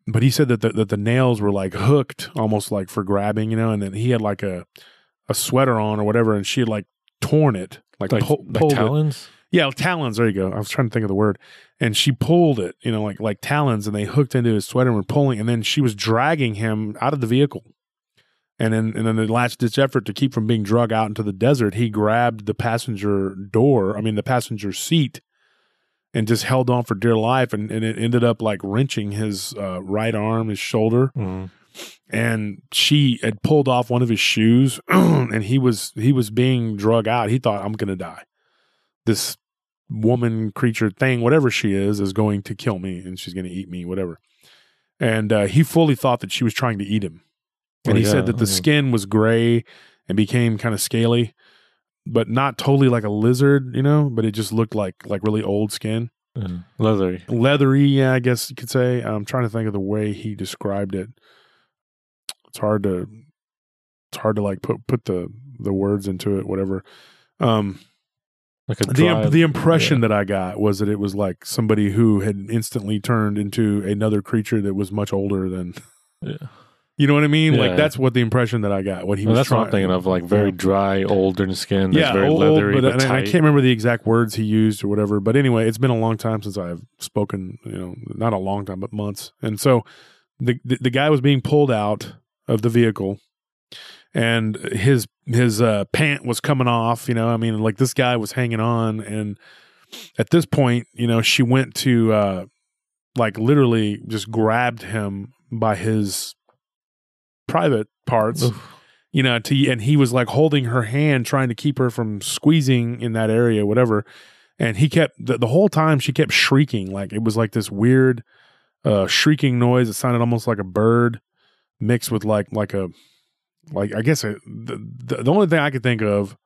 [SPEAKER 1] But he said that the, that the nails were like hooked almost like for grabbing you know and then he had like a a sweater on or whatever and she had like torn it like,
[SPEAKER 2] Like,
[SPEAKER 1] pull,
[SPEAKER 2] like
[SPEAKER 1] pulled it.
[SPEAKER 2] talons?
[SPEAKER 1] Yeah, talons. There you go. I was trying to think of the word, and she pulled it. You know, like like talons, and they hooked into his sweater and were pulling, and then she was dragging him out of the vehicle. And then, and then the last ditch effort to keep from being drug out into the desert, he grabbed the passenger door. I mean, the passenger seat, and just held on for dear life. And, and it ended up like wrenching his uh, right arm, his shoulder
[SPEAKER 2] Mm.
[SPEAKER 1] And she had pulled off one of his shoes and he was he was being drug out. He thought i'm gonna die. This woman creature thing whatever she is is going to kill me and she's gonna eat me whatever. And uh, he fully thought that she was trying to eat him. And
[SPEAKER 2] Oh,
[SPEAKER 1] he
[SPEAKER 2] yeah,
[SPEAKER 1] said that the
[SPEAKER 2] yeah.
[SPEAKER 1] skin was gray and became kind of scaly but not totally like a lizard you know but it just looked like like really old skin.
[SPEAKER 2] Yeah. Leathery.
[SPEAKER 1] leathery yeah i guess you could say. I'm trying to think of the way he described it it's hard to it's hard to like put put the the words into it whatever um
[SPEAKER 2] Like
[SPEAKER 1] the
[SPEAKER 2] dry,
[SPEAKER 1] the impression
[SPEAKER 2] yeah.
[SPEAKER 1] that i got was that it was like somebody who had instantly turned into another creature that was much older than
[SPEAKER 2] Yeah.
[SPEAKER 1] you know what i mean like
[SPEAKER 2] Yeah.
[SPEAKER 1] that's what the impression that i got what he
[SPEAKER 2] Well,
[SPEAKER 1] was
[SPEAKER 2] that's what I'm thinking of, like very dry, older skin. That's
[SPEAKER 1] yeah,
[SPEAKER 2] very
[SPEAKER 1] old,
[SPEAKER 2] leathery,
[SPEAKER 1] but,
[SPEAKER 2] but,
[SPEAKER 1] I can't remember the exact words he used or whatever. But anyway, it's been a long time since I've spoken. You know, not a long time, but months. And so the the, the guy was being pulled out of the vehicle, and his his uh, pant was coming off. You know, I mean, like this guy was hanging on, and at this point, you know, she went to uh, like literally just grabbed him by his private parts
[SPEAKER 2] Oof.
[SPEAKER 1] you know, to and he was like holding her hand, trying to keep her from squeezing in that area, whatever. And he kept the, the whole time she kept shrieking, like it was like this weird uh shrieking noise. It sounded almost like a bird mixed with like like a like I guess a, the, the the only thing I could think of,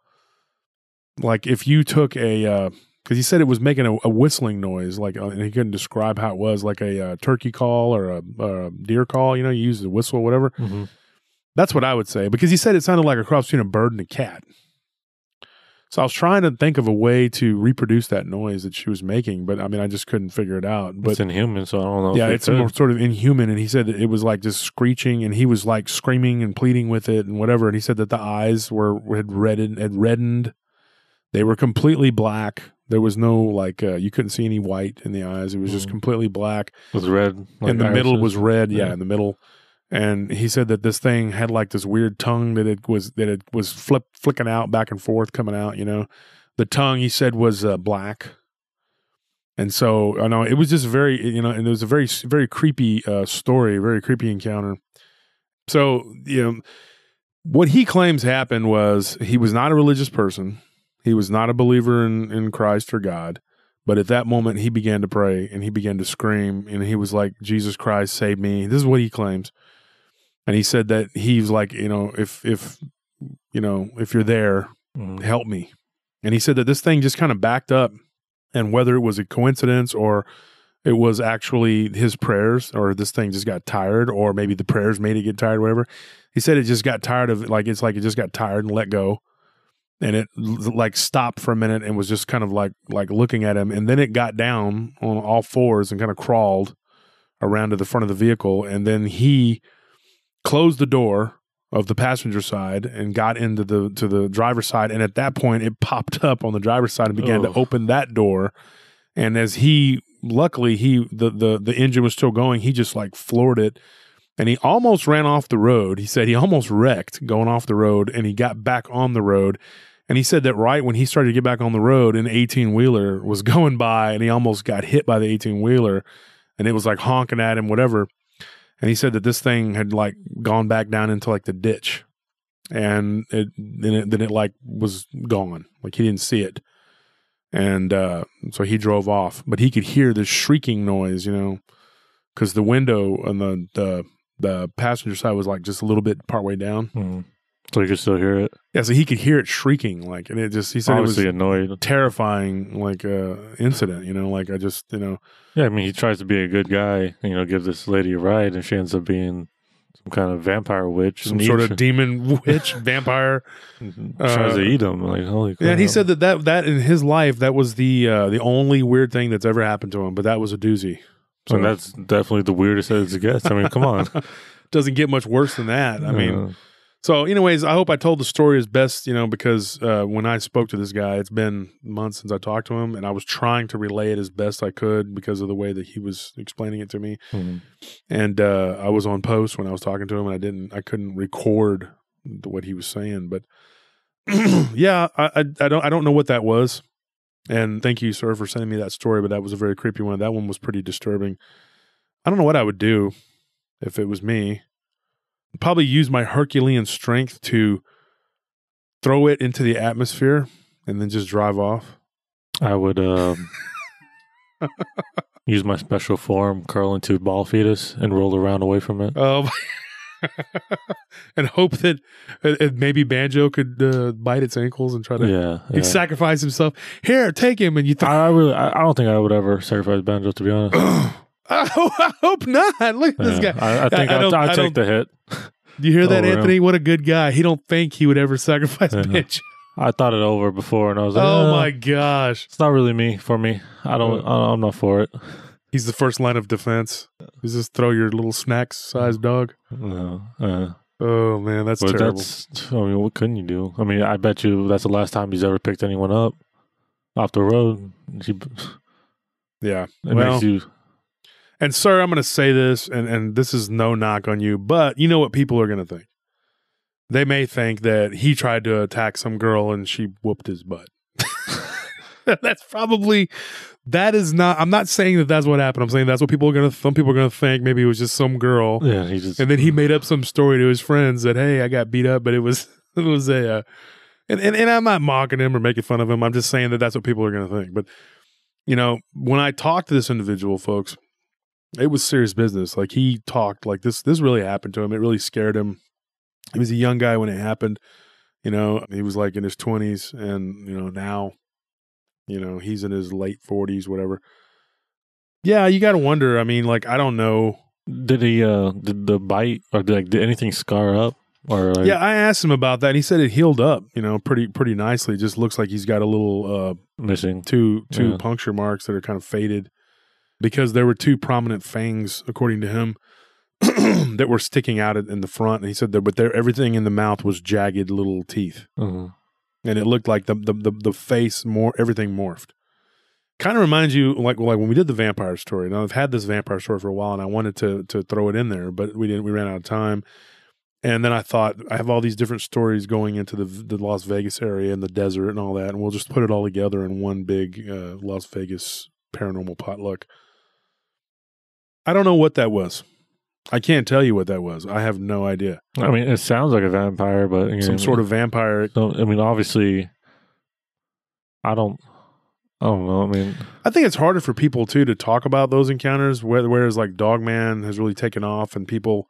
[SPEAKER 1] like if you took a uh because he said it was making a, a whistling noise, like, uh, and he couldn't describe how it was, like a uh, turkey call or a, a deer call. You know, you use the whistle, or whatever.
[SPEAKER 2] Mhm.
[SPEAKER 1] That's what I would say because he said it sounded like a cross between a bird and a cat. So I was trying to think of a way to reproduce that noise that she was making, but I mean, I just couldn't figure it out. But
[SPEAKER 2] it's inhuman, so I don't know.
[SPEAKER 1] yeah, it's more sort of inhuman. And he said that it was like just screeching, and he was like screaming and pleading with it and whatever. And he said that the eyes were had reddened, had reddened. They were completely black. There was no like uh, you couldn't see any white in the eyes. It was just
[SPEAKER 2] Mhm.
[SPEAKER 1] completely black
[SPEAKER 2] It was red. like
[SPEAKER 1] in the middle was red yeah,
[SPEAKER 2] Yeah.
[SPEAKER 1] in the middle and he said that this thing had like this weird tongue that it was that it was flip flicking out back and forth coming out you know? The tongue he said was uh, black. And so i know it was just very you know and it was a very very creepy uh, story very creepy encounter. So you know what he claims happened was he was not a religious person. He was not a believer in, in christ or god. But at that moment, he began to pray and he began to scream and he was like, Jesus Christ, save me. This is what he claims. And he said that he's like, you know, if, if, you know, if you're there,
[SPEAKER 2] Mhm.
[SPEAKER 1] help me. And he said that this thing just kind of backed up and whether it was a coincidence or it was actually his prayers or this thing just got tired or maybe the prayers made it get tired, whatever. He said it just got tired of like, it's like it just got tired and let go and it like stopped for a minute and was just kind of like like looking at him and then it got down on all fours and kind of crawled around to the front of the vehicle and then he closed the door of the passenger side and got into the to the driver's side. And at that point it popped up on the driver's side and began
[SPEAKER 2] Oh.
[SPEAKER 1] to open that door. And as he luckily he the the the engine was still going he just like floored it. And he almost ran off the road. He said he almost wrecked going off the road and he got back on the road. And he said that right when he started to get back on the road, an 18 wheeler was going by and he almost got hit by the 18 wheeler and it was like honking at him, whatever. And he said that this thing had like gone back down into like the ditch and it then it, then it like was gone. Like he didn't see it. And uh, so he drove off, but he could hear this shrieking noise, you know, because the window on the, the the passenger side was like just a little bit part way down.
[SPEAKER 2] Mm. So you could still hear it.
[SPEAKER 1] Yeah, so he could hear it shrieking, like, and it just he said
[SPEAKER 2] Obviously
[SPEAKER 1] it was
[SPEAKER 2] annoyed.
[SPEAKER 1] terrifying, like uh incident. You know, like I just you know,
[SPEAKER 2] Yeah, I mean, he tries to be a good guy, you know, give this lady a ride, and she ends up being some kind of vampire witch,
[SPEAKER 1] some sort of demon witch vampire.
[SPEAKER 2] tries
[SPEAKER 1] uh,
[SPEAKER 2] to eat him. Like, holy crap!
[SPEAKER 1] Yeah, and he said that, that that in his life that was the uh the only weird thing that's ever happened to him, but that was a doozy. So
[SPEAKER 2] and that's definitely the weirdest as it gets. I mean, come on.
[SPEAKER 1] doesn't get much worse than that. I mean,
[SPEAKER 2] Uh,
[SPEAKER 1] So, anyways, I hope I told the story as best, you know, because uh, when I spoke to this guy, it's been months since I talked to him, and I was trying to relay it as best I could because of the way that he was explaining it to me.
[SPEAKER 2] hmm.
[SPEAKER 1] And uh, I was on post when I was talking to him, and I didn't, I couldn't record what he was saying. But yeah, I, I, I don't, I don't know what that was. And thank you, sir, for sending me that story. But that was a very creepy one. That one was pretty disturbing. I don't know what I would do if it was me probably use my Herculean strength to throw it into the atmosphere and then just drive off.
[SPEAKER 2] I would um, use my special form, curl into ball fetus, and roll around away from it.
[SPEAKER 1] Um, and hope that uh, uh, maybe Banjo could uh, bite its ankles and try to
[SPEAKER 2] Yeah, yeah.
[SPEAKER 1] sacrifice himself. Here, take him, and you. Th-
[SPEAKER 2] I, I really, I, I don't think I would ever sacrifice Banjo to be honest.
[SPEAKER 1] I, hope, I hope not. Look at this guy.
[SPEAKER 2] I, I think
[SPEAKER 1] I
[SPEAKER 2] I,
[SPEAKER 1] don't-
[SPEAKER 2] I'd, take
[SPEAKER 1] don't-
[SPEAKER 2] the hit.
[SPEAKER 1] Do you hear that,
[SPEAKER 2] yeah.
[SPEAKER 1] Anthony? What a good guy. He don't think he would ever sacrifice
[SPEAKER 2] Yeah.
[SPEAKER 1] Banjo.
[SPEAKER 2] I thought it over before, and I was like,
[SPEAKER 1] Oh
[SPEAKER 2] "Uh,
[SPEAKER 1] my gosh.
[SPEAKER 2] it's not really me for me. I don't, I, I'm not for it.
[SPEAKER 1] He's the first line of defense. You just throw your little snacks sized dog.
[SPEAKER 2] No, uh,
[SPEAKER 1] Oh man, that's
[SPEAKER 2] but
[SPEAKER 1] terrible.
[SPEAKER 2] that's. I mean, what couldn't you do? I mean, I bet you that's the last time he's ever picked anyone up off the road. He, it
[SPEAKER 1] yeah. Well,
[SPEAKER 2] makes you.
[SPEAKER 1] And sir, I'm going to say this, and and this is no knock on you, but you know what people are going to think. They may think that he tried to attack some girl and she whooped his butt. that's probably that is not. I'm not saying that that's what happened. I'm saying that's what people are going to. Some people are going to think maybe it was just some girl,
[SPEAKER 2] Yeah, he just.
[SPEAKER 1] and then he made up some story to his friends that hey, I got beat up, but it was it was a. Uh, and, and and I'm not mocking him or making fun of him. I'm just saying that that's what people are going to think. But you know, when I talked to this individual, folks, it was serious business. Like he talked like this. This really happened to him. It really scared him. He was a young guy when it happened. You know, he was like in his 20s, and you know now, you know, he's in his late 40s, whatever. Yeah, you got to wonder. I mean, like I don't know.
[SPEAKER 2] Did he? Uh, did the bite or did, like, did anything scar up or like?
[SPEAKER 1] Yeah, I asked him about that. And he said it healed up. You know, pretty pretty nicely. It just looks like he's got a little uh,
[SPEAKER 2] missing.
[SPEAKER 1] two two
[SPEAKER 2] Yeah.
[SPEAKER 1] puncture marks that are kind of faded because there were two prominent fangs, according to him, that were sticking out in the front. And he said that, but there everything in the mouth was jagged little teeth,
[SPEAKER 2] Mhm.
[SPEAKER 1] and it looked like the the the, the face more everything morphed. Kind of reminds you like like when we did the vampire story. Now I've had this vampire story for a while, and I wanted to to throw it in there, but we didn't. We ran out of time. And then I thought I have all these different stories going into the the Las Vegas area and the desert and all that, and we'll just put it all together in one big uh, Las Vegas paranormal potluck. I don't know what that was. I can't tell you what that was. I have no idea.
[SPEAKER 2] I mean, it sounds like a vampire, but you
[SPEAKER 1] Some sort of vampire.
[SPEAKER 2] So, I mean, obviously, I don't. I don't know. I mean,
[SPEAKER 1] I think it's harder for people too to talk about those encounters. Whereas like Dogman has really taken off, and people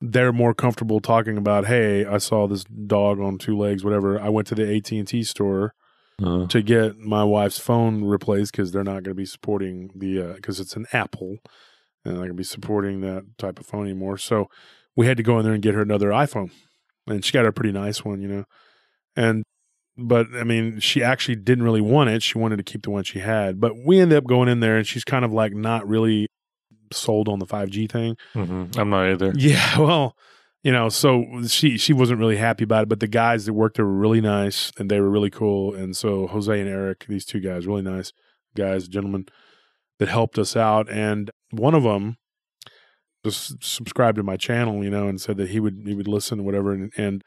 [SPEAKER 1] they're more comfortable talking about, "Hey, I saw this dog on two legs, whatever. I went to the AT and T store
[SPEAKER 2] uh,
[SPEAKER 1] to get my wife's phone replaced because they're not going to be supporting the because it's an Apple, and not going to be supporting that type of phone anymore. So we had to go in there and get her another iPhone, and she got a pretty nice one, you know. And but I mean, she actually didn't really want it. She wanted to keep the one she had. But we ended up going in there, and she's kind of like not really sold on the five G thing.
[SPEAKER 2] mhm. I'm not either.
[SPEAKER 1] Yeah, well, you know, so she she wasn't really happy about it, but the guys that worked there were really nice and they were really cool. And so Jose and Eric, these two guys, really nice guys, gentlemen that helped us out. And one of them just subscribed to my channel, you know, and said that he would he would listen, whatever. And, and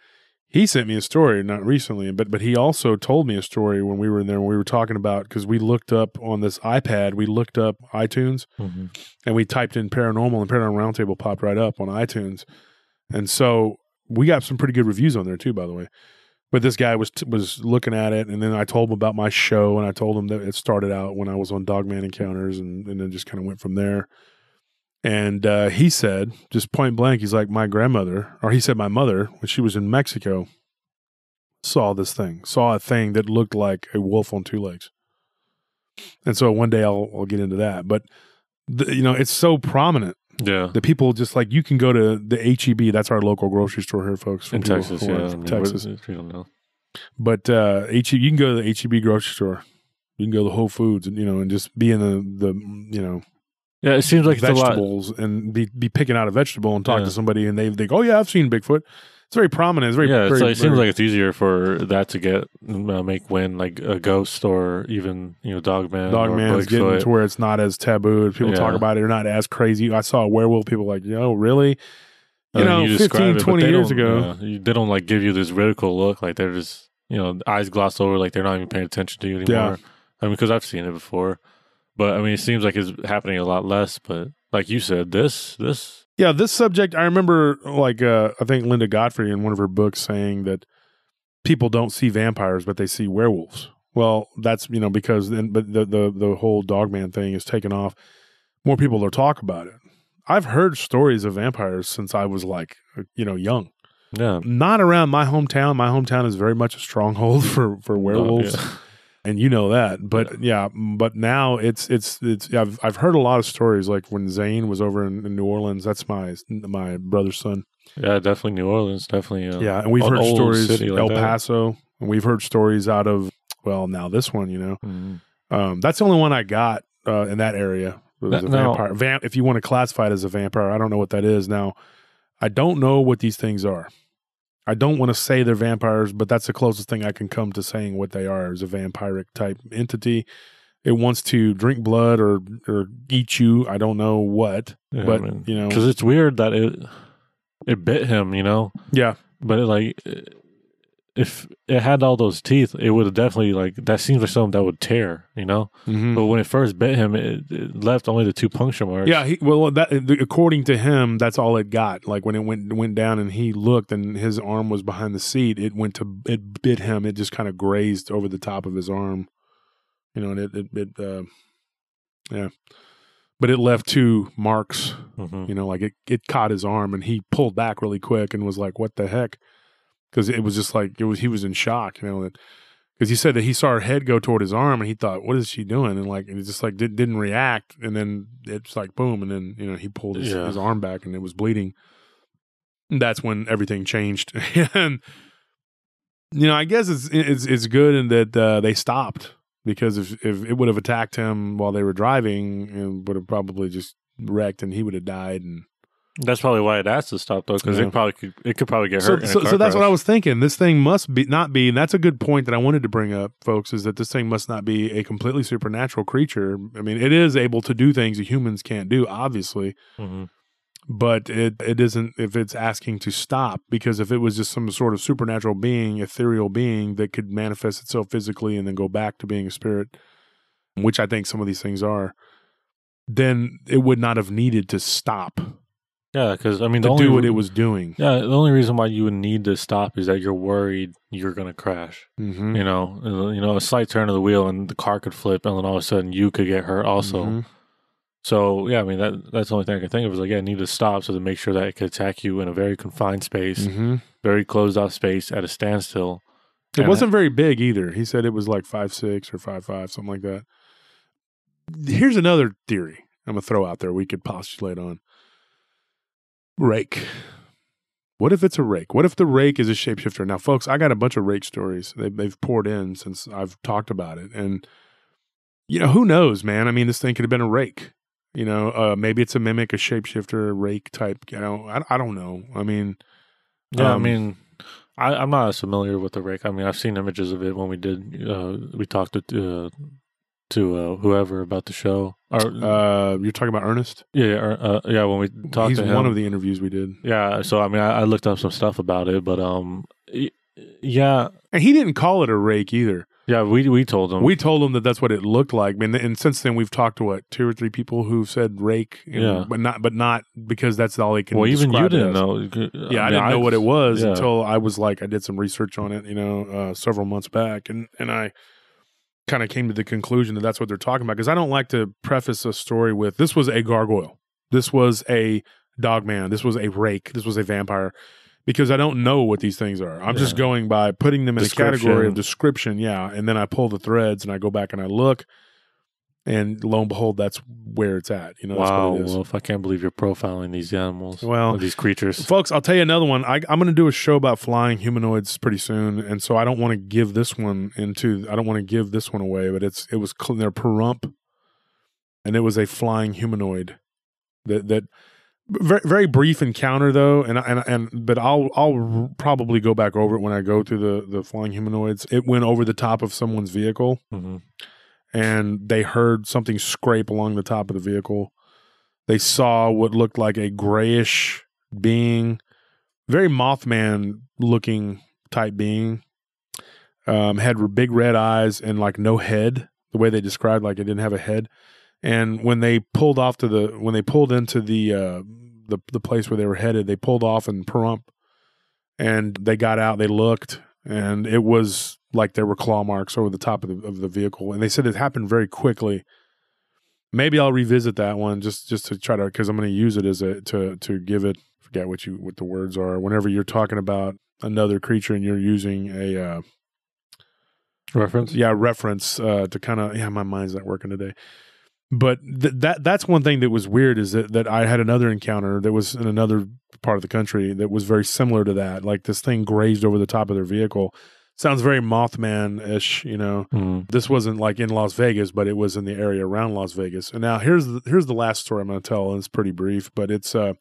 [SPEAKER 1] he sent me a story not recently, but but he also told me a story when we were in there when we were talking about because we looked up on this iPad, we looked up iTunes
[SPEAKER 2] Mhm.
[SPEAKER 1] and we typed in paranormal and paranormal roundtable popped right up on iTunes, and so we got some pretty good reviews on there too, by the way. But this guy was was looking at it, and then I told him about my show, and I told him that it started out when I was on Dogman Encounters, and, and then just kind of went from there. And uh, he said, just point blank, he's like, my grandmother, or he said, my mother, when she was in Mexico, saw this thing, saw a thing that looked like a wolf on two legs. And so one day I'll, I'll get into that. But, the, you know, it's so prominent
[SPEAKER 2] Yeah.
[SPEAKER 1] The people just like, you can go to the HEB, that's our local grocery store here, folks.
[SPEAKER 2] In Texas, yeah.
[SPEAKER 1] aren't
[SPEAKER 2] I
[SPEAKER 1] from
[SPEAKER 2] mean,
[SPEAKER 1] Texas.
[SPEAKER 2] don't know.
[SPEAKER 1] But uh, HEB, you can go to the HEB grocery store. You can go to Whole Foods, and you know, and just be in the the you know
[SPEAKER 2] Yeah, it seems like it's a lot.
[SPEAKER 1] vegetables and be be picking out a vegetable and talk
[SPEAKER 2] Yeah.
[SPEAKER 1] to somebody, and they they go, oh yeah, I've seen Bigfoot. It's very prominent. It's very
[SPEAKER 2] Yeah, it's
[SPEAKER 1] very,
[SPEAKER 2] like, it seems
[SPEAKER 1] very-
[SPEAKER 2] like it's easier for that to get uh, make win like a ghost or even you know Dogman.
[SPEAKER 1] Dog
[SPEAKER 2] or
[SPEAKER 1] man's getting to where it's not as taboo. People talk about it. They're not as crazy. I saw a werewolf. People like, yo, really? You
[SPEAKER 2] And
[SPEAKER 1] know,
[SPEAKER 2] describe
[SPEAKER 1] 15, 20
[SPEAKER 2] they
[SPEAKER 1] years ago.
[SPEAKER 2] yeah, they don't like give you this ridicule look. Like they're just you know eyes glossed over, like they're not even paying attention to you anymore. I mean, because I've seen it before, but I mean, it seems like it's happening a lot less. But like you said, this this
[SPEAKER 1] Yeah, this subject, I remember like uh, I think Linda Godfrey in one of her books saying that people don't see vampires, but they see werewolves. Well, that's you know because then, but the the the whole dogman thing is taken off. More people are talk about it. I've heard stories of vampires since I was like you know young.
[SPEAKER 2] yeah
[SPEAKER 1] Not around my hometown. My hometown is very much a stronghold for for werewolves.
[SPEAKER 2] yeah.
[SPEAKER 1] And you know that. But yeah, but now it's it's it's. I've I've heard a lot of stories like when Zane was over in, in New Orleans. That's my my brother's son.
[SPEAKER 2] Yeah, definitely New Orleans, definitely. Uh,
[SPEAKER 1] Yeah, and we've heard stories
[SPEAKER 2] like
[SPEAKER 1] El
[SPEAKER 2] that.
[SPEAKER 1] Paso, and we've heard stories out of well now this one. You know,
[SPEAKER 2] Mhm.
[SPEAKER 1] um, that's the only one I got uh, in that area. It was a vampire. Vamp, if you want to classify it as a vampire, I don't know what that is. Now, I don't know what these things are. I don't want to say they're vampires, but that's the closest thing I can come to saying what they are is a vampiric type entity. It wants to drink blood or or eat you. I don't know what,
[SPEAKER 2] Yeah,
[SPEAKER 1] but
[SPEAKER 2] I mean,
[SPEAKER 1] you know,
[SPEAKER 2] because it's weird that it it bit him, you know.
[SPEAKER 1] yeah,
[SPEAKER 2] But it, like, if it had all those teeth, it would have definitely like that seems like something that would tear, you know.
[SPEAKER 1] Mhm.
[SPEAKER 2] But when it first bit him, it, it left only the two puncture marks.
[SPEAKER 1] Yeah, he, well, that according to him, that's all it got. Like when it went went down and he looked, and his arm was behind the seat. It went to it bit him. It just kind of grazed over the top of his arm, you know, and it it, it uh, yeah, but it left two marks.
[SPEAKER 2] Mhm.
[SPEAKER 1] You know, like it it caught his arm, and he pulled back really quick and was like, "What the heck?" Because it was just like it was. He was in shock, you know that. Because he said that he saw her head go toward his arm, and he thought, "What is she doing?" And like, it just like did, didn't react, and then it's like boom, and then you know he pulled his,
[SPEAKER 2] Yeah.
[SPEAKER 1] his arm back, and it was bleeding. And that's when everything changed, and you know, I guess it's it's it's good in that uh, they stopped because if if it would have attacked him while they were driving, it would have probably just wrecked, and he would have died, and
[SPEAKER 2] That's probably why it has to stop though, because
[SPEAKER 1] Yeah.
[SPEAKER 2] it probably could, it could probably get
[SPEAKER 1] so,
[SPEAKER 2] hurt.
[SPEAKER 1] so, so that's what. I was thinking. This thing must be not be, and that's a good point that I wanted to bring up, folks, is that this thing must not be a completely supernatural creature. I mean, it is able to do things that humans can't do, obviously,
[SPEAKER 2] Mhm.
[SPEAKER 1] but it it isn't if it's asking to stop because if it was just some sort of supernatural being, ethereal being that could manifest itself physically and then go back to being a spirit, which I think some of these things are, then it would not have needed to stop
[SPEAKER 2] Yeah, because I mean, the
[SPEAKER 1] to
[SPEAKER 2] only
[SPEAKER 1] do what it was doing.
[SPEAKER 2] Yeah, the only reason why you would need to stop is that you're worried you're going to crash.
[SPEAKER 1] Mm-hmm.
[SPEAKER 2] You know, Uh, you know, a slight turn of the wheel and the car could flip, and then all of a sudden you could get hurt also.
[SPEAKER 1] Mhm.
[SPEAKER 2] So yeah, I mean that that's the only thing I can think of is like yeah, I need to stop so to make sure that it could attack you in a very confined space,
[SPEAKER 1] Mhm.
[SPEAKER 2] very closed off space at a standstill.
[SPEAKER 1] It wasn't very big either. He said it was like five six or five five, something like that. Here's another theory I'm gonna throw out there. We could postulate on rake. What if it's a rake? What if the rake is a shapeshifter? Now, folks, I got a bunch of rake stories. They've, they've poured in since I've talked about it, and you know who knows, man. I mean, this thing could have been a rake. You know, uh, maybe it's a mimic, a shapeshifter, a rake type. You know, I, I don't know. I mean,
[SPEAKER 2] Yeah, I
[SPEAKER 1] Um,
[SPEAKER 2] mean, I, I'm not as familiar with the rake. I mean, I've seen images of it when we did. Uh, we talked to uh, to uh, whoever about the show. Or
[SPEAKER 1] uh, you're talking about Ernest.
[SPEAKER 2] yeah, yeah, uh, yeah. When we talked
[SPEAKER 1] He's
[SPEAKER 2] to him,
[SPEAKER 1] one of the interviews we did.
[SPEAKER 2] Yeah, so I mean, I, I looked up some stuff about it, but um, y- yeah,
[SPEAKER 1] And he didn't call it a rake either.
[SPEAKER 2] yeah. We we told him.
[SPEAKER 1] We told him that that's what it looked like. And, and since then, we've talked to what two or three people who've said rake, and-
[SPEAKER 2] Yeah.
[SPEAKER 1] but not but not because that's all they can.
[SPEAKER 2] well, even you didn't know.
[SPEAKER 1] Yeah, I, didn't know what it was
[SPEAKER 2] yeah.
[SPEAKER 1] until I was like, I did some research on it, you know, uh, several months back, and and I kind of came to the conclusion that that's what they're talking about because I don't like to preface a story with this was a gargoyle, this was a dogman, this was a rake, this was a vampire. Because I don't know what these things are. I'm just going by putting them in a category of
[SPEAKER 2] description,
[SPEAKER 1] yeah. And then I pull the threads and I go back and I look, and lo and behold, that's where it's at. You know, that's
[SPEAKER 2] Wow,
[SPEAKER 1] what it is.
[SPEAKER 2] Wolf! I can't believe you're profiling these animals.
[SPEAKER 1] Well,
[SPEAKER 2] these creatures.
[SPEAKER 1] Folks, I'll tell you another one. I, I'm going to do a show about flying humanoids pretty soon, and so I don't want to give this one into. I don't want to give this one away, but it's it was they're Pahrump, and it was a flying humanoid that that very very brief encounter though, and and and but I'll I'll probably go back over it when I go through the the flying humanoids. It went over the top of someone's vehicle,
[SPEAKER 2] hmm
[SPEAKER 1] and they heard something scrape along the top of the vehicle. They saw what looked like a grayish being, very Mothman looking type being. Um, had big red eyes and like no head. The way they described, like it didn't have a head. And when they pulled off to the when they pulled into the uh, the the place where they were headed, they pulled off in Pahrump, and they got out. They looked, and it was like there were claw marks over the top of the of the vehicle. And they said it happened very quickly. Maybe I'll revisit that one just just to try to because I'm going to use it as a to to give it forget what you what the words are whenever you're talking about another creature and you're using a uh,
[SPEAKER 2] Reference.
[SPEAKER 1] yeah reference uh, to kind of yeah my mind's not working today but th- that that's one thing that was weird is that, that i had another encounter that was in another part of the country that was very similar to that like this thing grazed over the top of their vehicle sounds very mothman-ish you know
[SPEAKER 2] Mm.
[SPEAKER 1] this wasn't like in las vegas but it was in the area around las vegas and now here's the here's the last story i'm going to tell and it's pretty brief but it's uh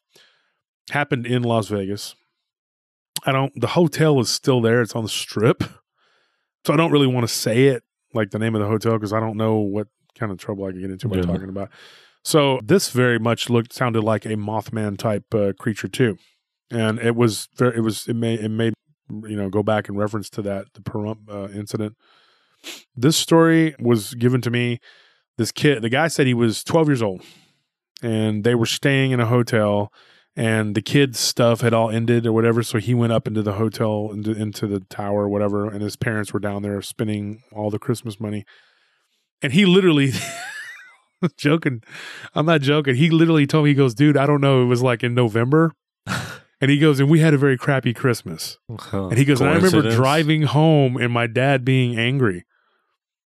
[SPEAKER 1] happened in las vegas i don't the hotel is still there it's on the strip so I don't really want to say it like the name of the hotel because I don't know what kind of trouble I could get into by
[SPEAKER 2] Yeah.
[SPEAKER 1] talking about. So this very much looked sounded like a Mothman type uh, creature too, and it was very it was it made it made you know go back in reference to that the Pahrump uh, incident. This story was given to me. This kid, the guy said he was 12 years old, and they were staying in a hotel and the kid's stuff had all ended or whatever. So he went up into the hotel, into, into the tower whatever, and his parents were down there spending all the Christmas money. And he literally, joking, I'm not joking. He literally told me, he goes, dude, I don't know. It was like in November. And he goes, and we had a very crappy Christmas. And he goes, and I remember driving home and my dad being angry.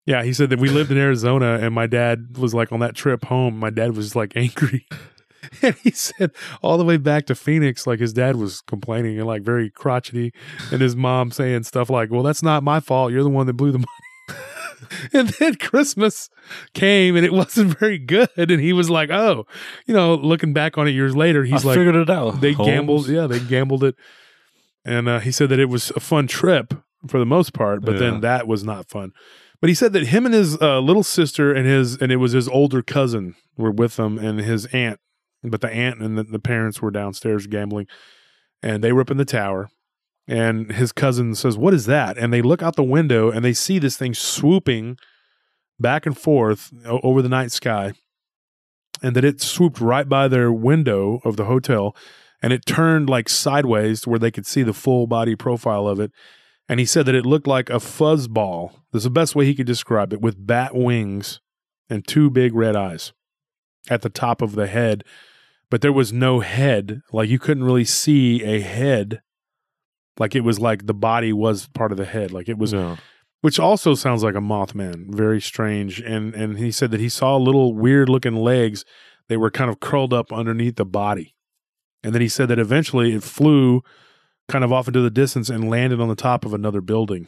[SPEAKER 1] Yeah, he said that we lived in Arizona and my dad was like on that trip home. My dad was like angry. and he said all the way back to Phoenix, like his dad was complaining and like very crotchety, and his mom saying stuff like, Well, that's not my fault. You're the one that blew the money. and then Christmas came and it wasn't very good. And he was like, Oh, you know, looking back on it years later, he's
[SPEAKER 2] I
[SPEAKER 1] like,
[SPEAKER 2] figured it out.
[SPEAKER 1] they
[SPEAKER 2] Holmes.
[SPEAKER 1] gambled yeah they gambled it and uh, he said that it was a fun trip for the most part but
[SPEAKER 2] Yeah.
[SPEAKER 1] then that was not fun but he said that him and his uh, little sister and his and it was his older cousin were with them and his aunt but the aunt and the, the parents were downstairs gambling and they were up in the tower and his cousin says what is that and they look out the window and they see this thing swooping back and forth over the night sky and that it swooped right by their window of the hotel and it turned like sideways to where they could see the full body profile of it. And he said that it looked like a fuzz ball. That's the best way he could describe it with bat wings and two big red eyes at the top of the head. But there was no head. Like you couldn't really see a head. Like it was like the body was part of the head. Like it was which also sounds like a mothman. Very strange. And and he said that he saw little weird looking legs. They were kind of curled up underneath the body. And then he said that eventually it flew kind of off into the distance and landed on the top of another building.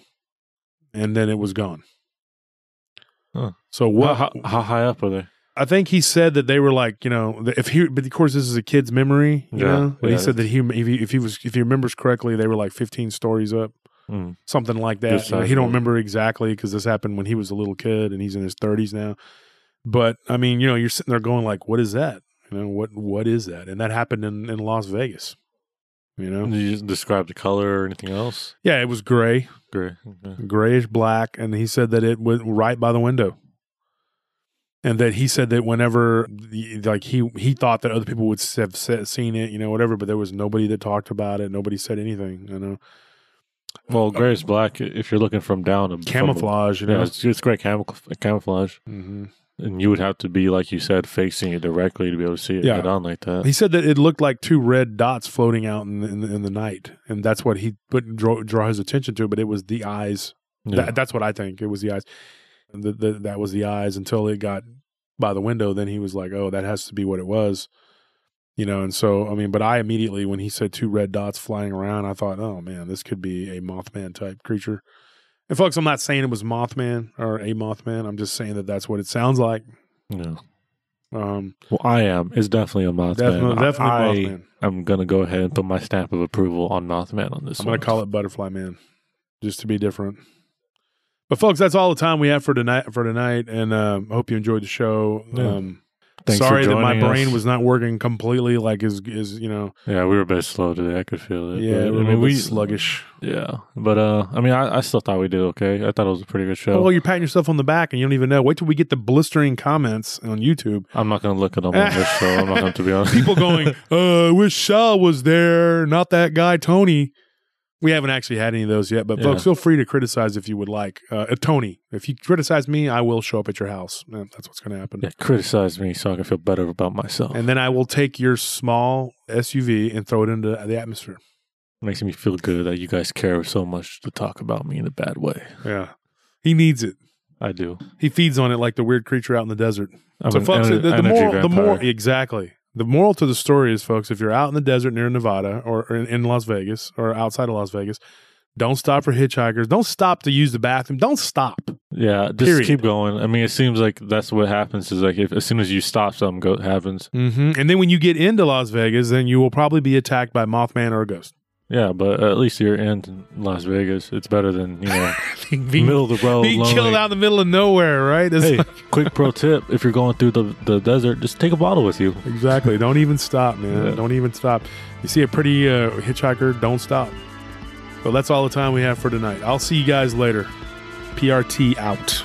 [SPEAKER 1] And then it was gone.
[SPEAKER 2] Huh.
[SPEAKER 1] so what
[SPEAKER 2] How, how, how high up are they?
[SPEAKER 1] I think he said that they were like, you know, if he, but of course this is a kid's memory, you
[SPEAKER 2] Yeah,
[SPEAKER 1] know. But he said that he, if he, if he was, if he remembers correctly, they were like 15 stories up
[SPEAKER 2] Mm.
[SPEAKER 1] something like that. You know, he don't remember exactly because this happened when he was a little kid and he's in his 30s now. But I mean, you know, you're sitting there going like, "What is that? You know, what what is that?" And that happened in in Las Vegas. You know?
[SPEAKER 2] Did you describe the color or anything else?
[SPEAKER 1] Yeah, it was gray,
[SPEAKER 2] Great. Okay.
[SPEAKER 1] grayish black, and he said that it went right by the window. And that he said that whenever, the- like he he thought that other people would have seen it, you know, whatever, but there was nobody that talked about it. Nobody said anything, you know.
[SPEAKER 2] Well, grayish black. If you're looking from down, from-
[SPEAKER 1] Camouflage, you
[SPEAKER 2] yeah,
[SPEAKER 1] know.
[SPEAKER 2] it's, it's great camouf- camouflage,
[SPEAKER 1] hmm
[SPEAKER 2] and you would have to be like you said, facing it directly to be able to see it
[SPEAKER 1] Yeah.
[SPEAKER 2] head on like that.
[SPEAKER 1] He said that it looked like two red dots floating out in the, in the, in the night, and that's what he put draw, draw his attention to. But it was the eyes.
[SPEAKER 2] Yeah.
[SPEAKER 1] That, that's what I think. It was the eyes. The, the, that was the eyes until it got by the window. Then he was like, "Oh, that has to be what it was," you know. And so, I mean, but I immediately, when he said two red dots flying around, I thought, "Oh man, this could be a Mothman type creature." And folks, I'm not saying it was Mothman or a Mothman. I'm just saying that that's what it sounds like.
[SPEAKER 2] yeah.
[SPEAKER 1] Um,
[SPEAKER 2] Well, I am. It's definitely a Mothman.
[SPEAKER 1] definitely, definitely
[SPEAKER 2] I,
[SPEAKER 1] Mothman.
[SPEAKER 2] I'm gonna go ahead and put my stamp of approval on Mothman on this.
[SPEAKER 1] I'm
[SPEAKER 2] one.
[SPEAKER 1] going to call it Butterfly Man, just to be different. But folks, that's all the time we have for tonight. For tonight, and um, I hope you enjoyed the show.
[SPEAKER 2] Yeah.
[SPEAKER 1] Um,
[SPEAKER 2] Thanks for
[SPEAKER 1] sorry that my brain
[SPEAKER 2] us.
[SPEAKER 1] was not working completely. Like is is you know
[SPEAKER 2] Yeah, we were a bit slow today. I could feel it.
[SPEAKER 1] yeah,
[SPEAKER 2] But,
[SPEAKER 1] we're
[SPEAKER 2] mean, we
[SPEAKER 1] sluggish.
[SPEAKER 2] Yeah, but uh, I mean, I, I still thought we did okay. I thought it was a pretty good show.
[SPEAKER 1] Well, you're patting yourself on the back, and you don't even know. Wait till we get the blistering comments on YouTube.
[SPEAKER 2] I'm not gonna look at them on this show. I'm not going to be honest.
[SPEAKER 1] People going, uh, "I wish Shaw was there, not that guy Tony." We haven't actually had any of those yet, but
[SPEAKER 2] Yeah.
[SPEAKER 1] folks, feel free to criticize if you would like. Uh, uh, Tony, if you criticize me, I will show up at your house. That's what's going to happen.
[SPEAKER 2] yeah, criticize me so I can feel better about myself.
[SPEAKER 1] And then I will take your small SUV and throw it into the atmosphere.
[SPEAKER 2] makes me feel good that you guys care so much to talk about me in a bad way.
[SPEAKER 1] Yeah. He needs it.
[SPEAKER 2] I do.
[SPEAKER 1] He feeds on it like the weird creature out in the desert.
[SPEAKER 2] I'm
[SPEAKER 1] so, folks, the, the moral, the moral, exactly. The moral to the story is, folks, if you're out in the desert near Nevada or or in, in Las Vegas or outside of Las Vegas, don't stop for hitchhikers. Don't stop to use the bathroom. Don't stop.
[SPEAKER 2] Yeah, just
[SPEAKER 1] Period.
[SPEAKER 2] keep going. I mean, it seems like that's what happens. Is like if as soon as you stop, something go, happens.
[SPEAKER 1] hmm And then when you get into Las Vegas, then you will probably be attacked by Mothman or a ghost.
[SPEAKER 2] Yeah, but at least you're in Las Vegas. It's better than you know
[SPEAKER 1] being
[SPEAKER 2] middle of the road.
[SPEAKER 1] being
[SPEAKER 2] lonely.
[SPEAKER 1] killed out in the middle of nowhere, right? It's
[SPEAKER 2] Hey,
[SPEAKER 1] like-
[SPEAKER 2] quick pro tip: if you're going through the, the desert, just take a bottle with you.
[SPEAKER 1] Exactly. Don't even stop, man.
[SPEAKER 2] Yeah.
[SPEAKER 1] Don't even stop. You see a pretty uh, hitchhiker, don't stop. Well, that's all the time we have for tonight. I'll see you guys later. PRT out.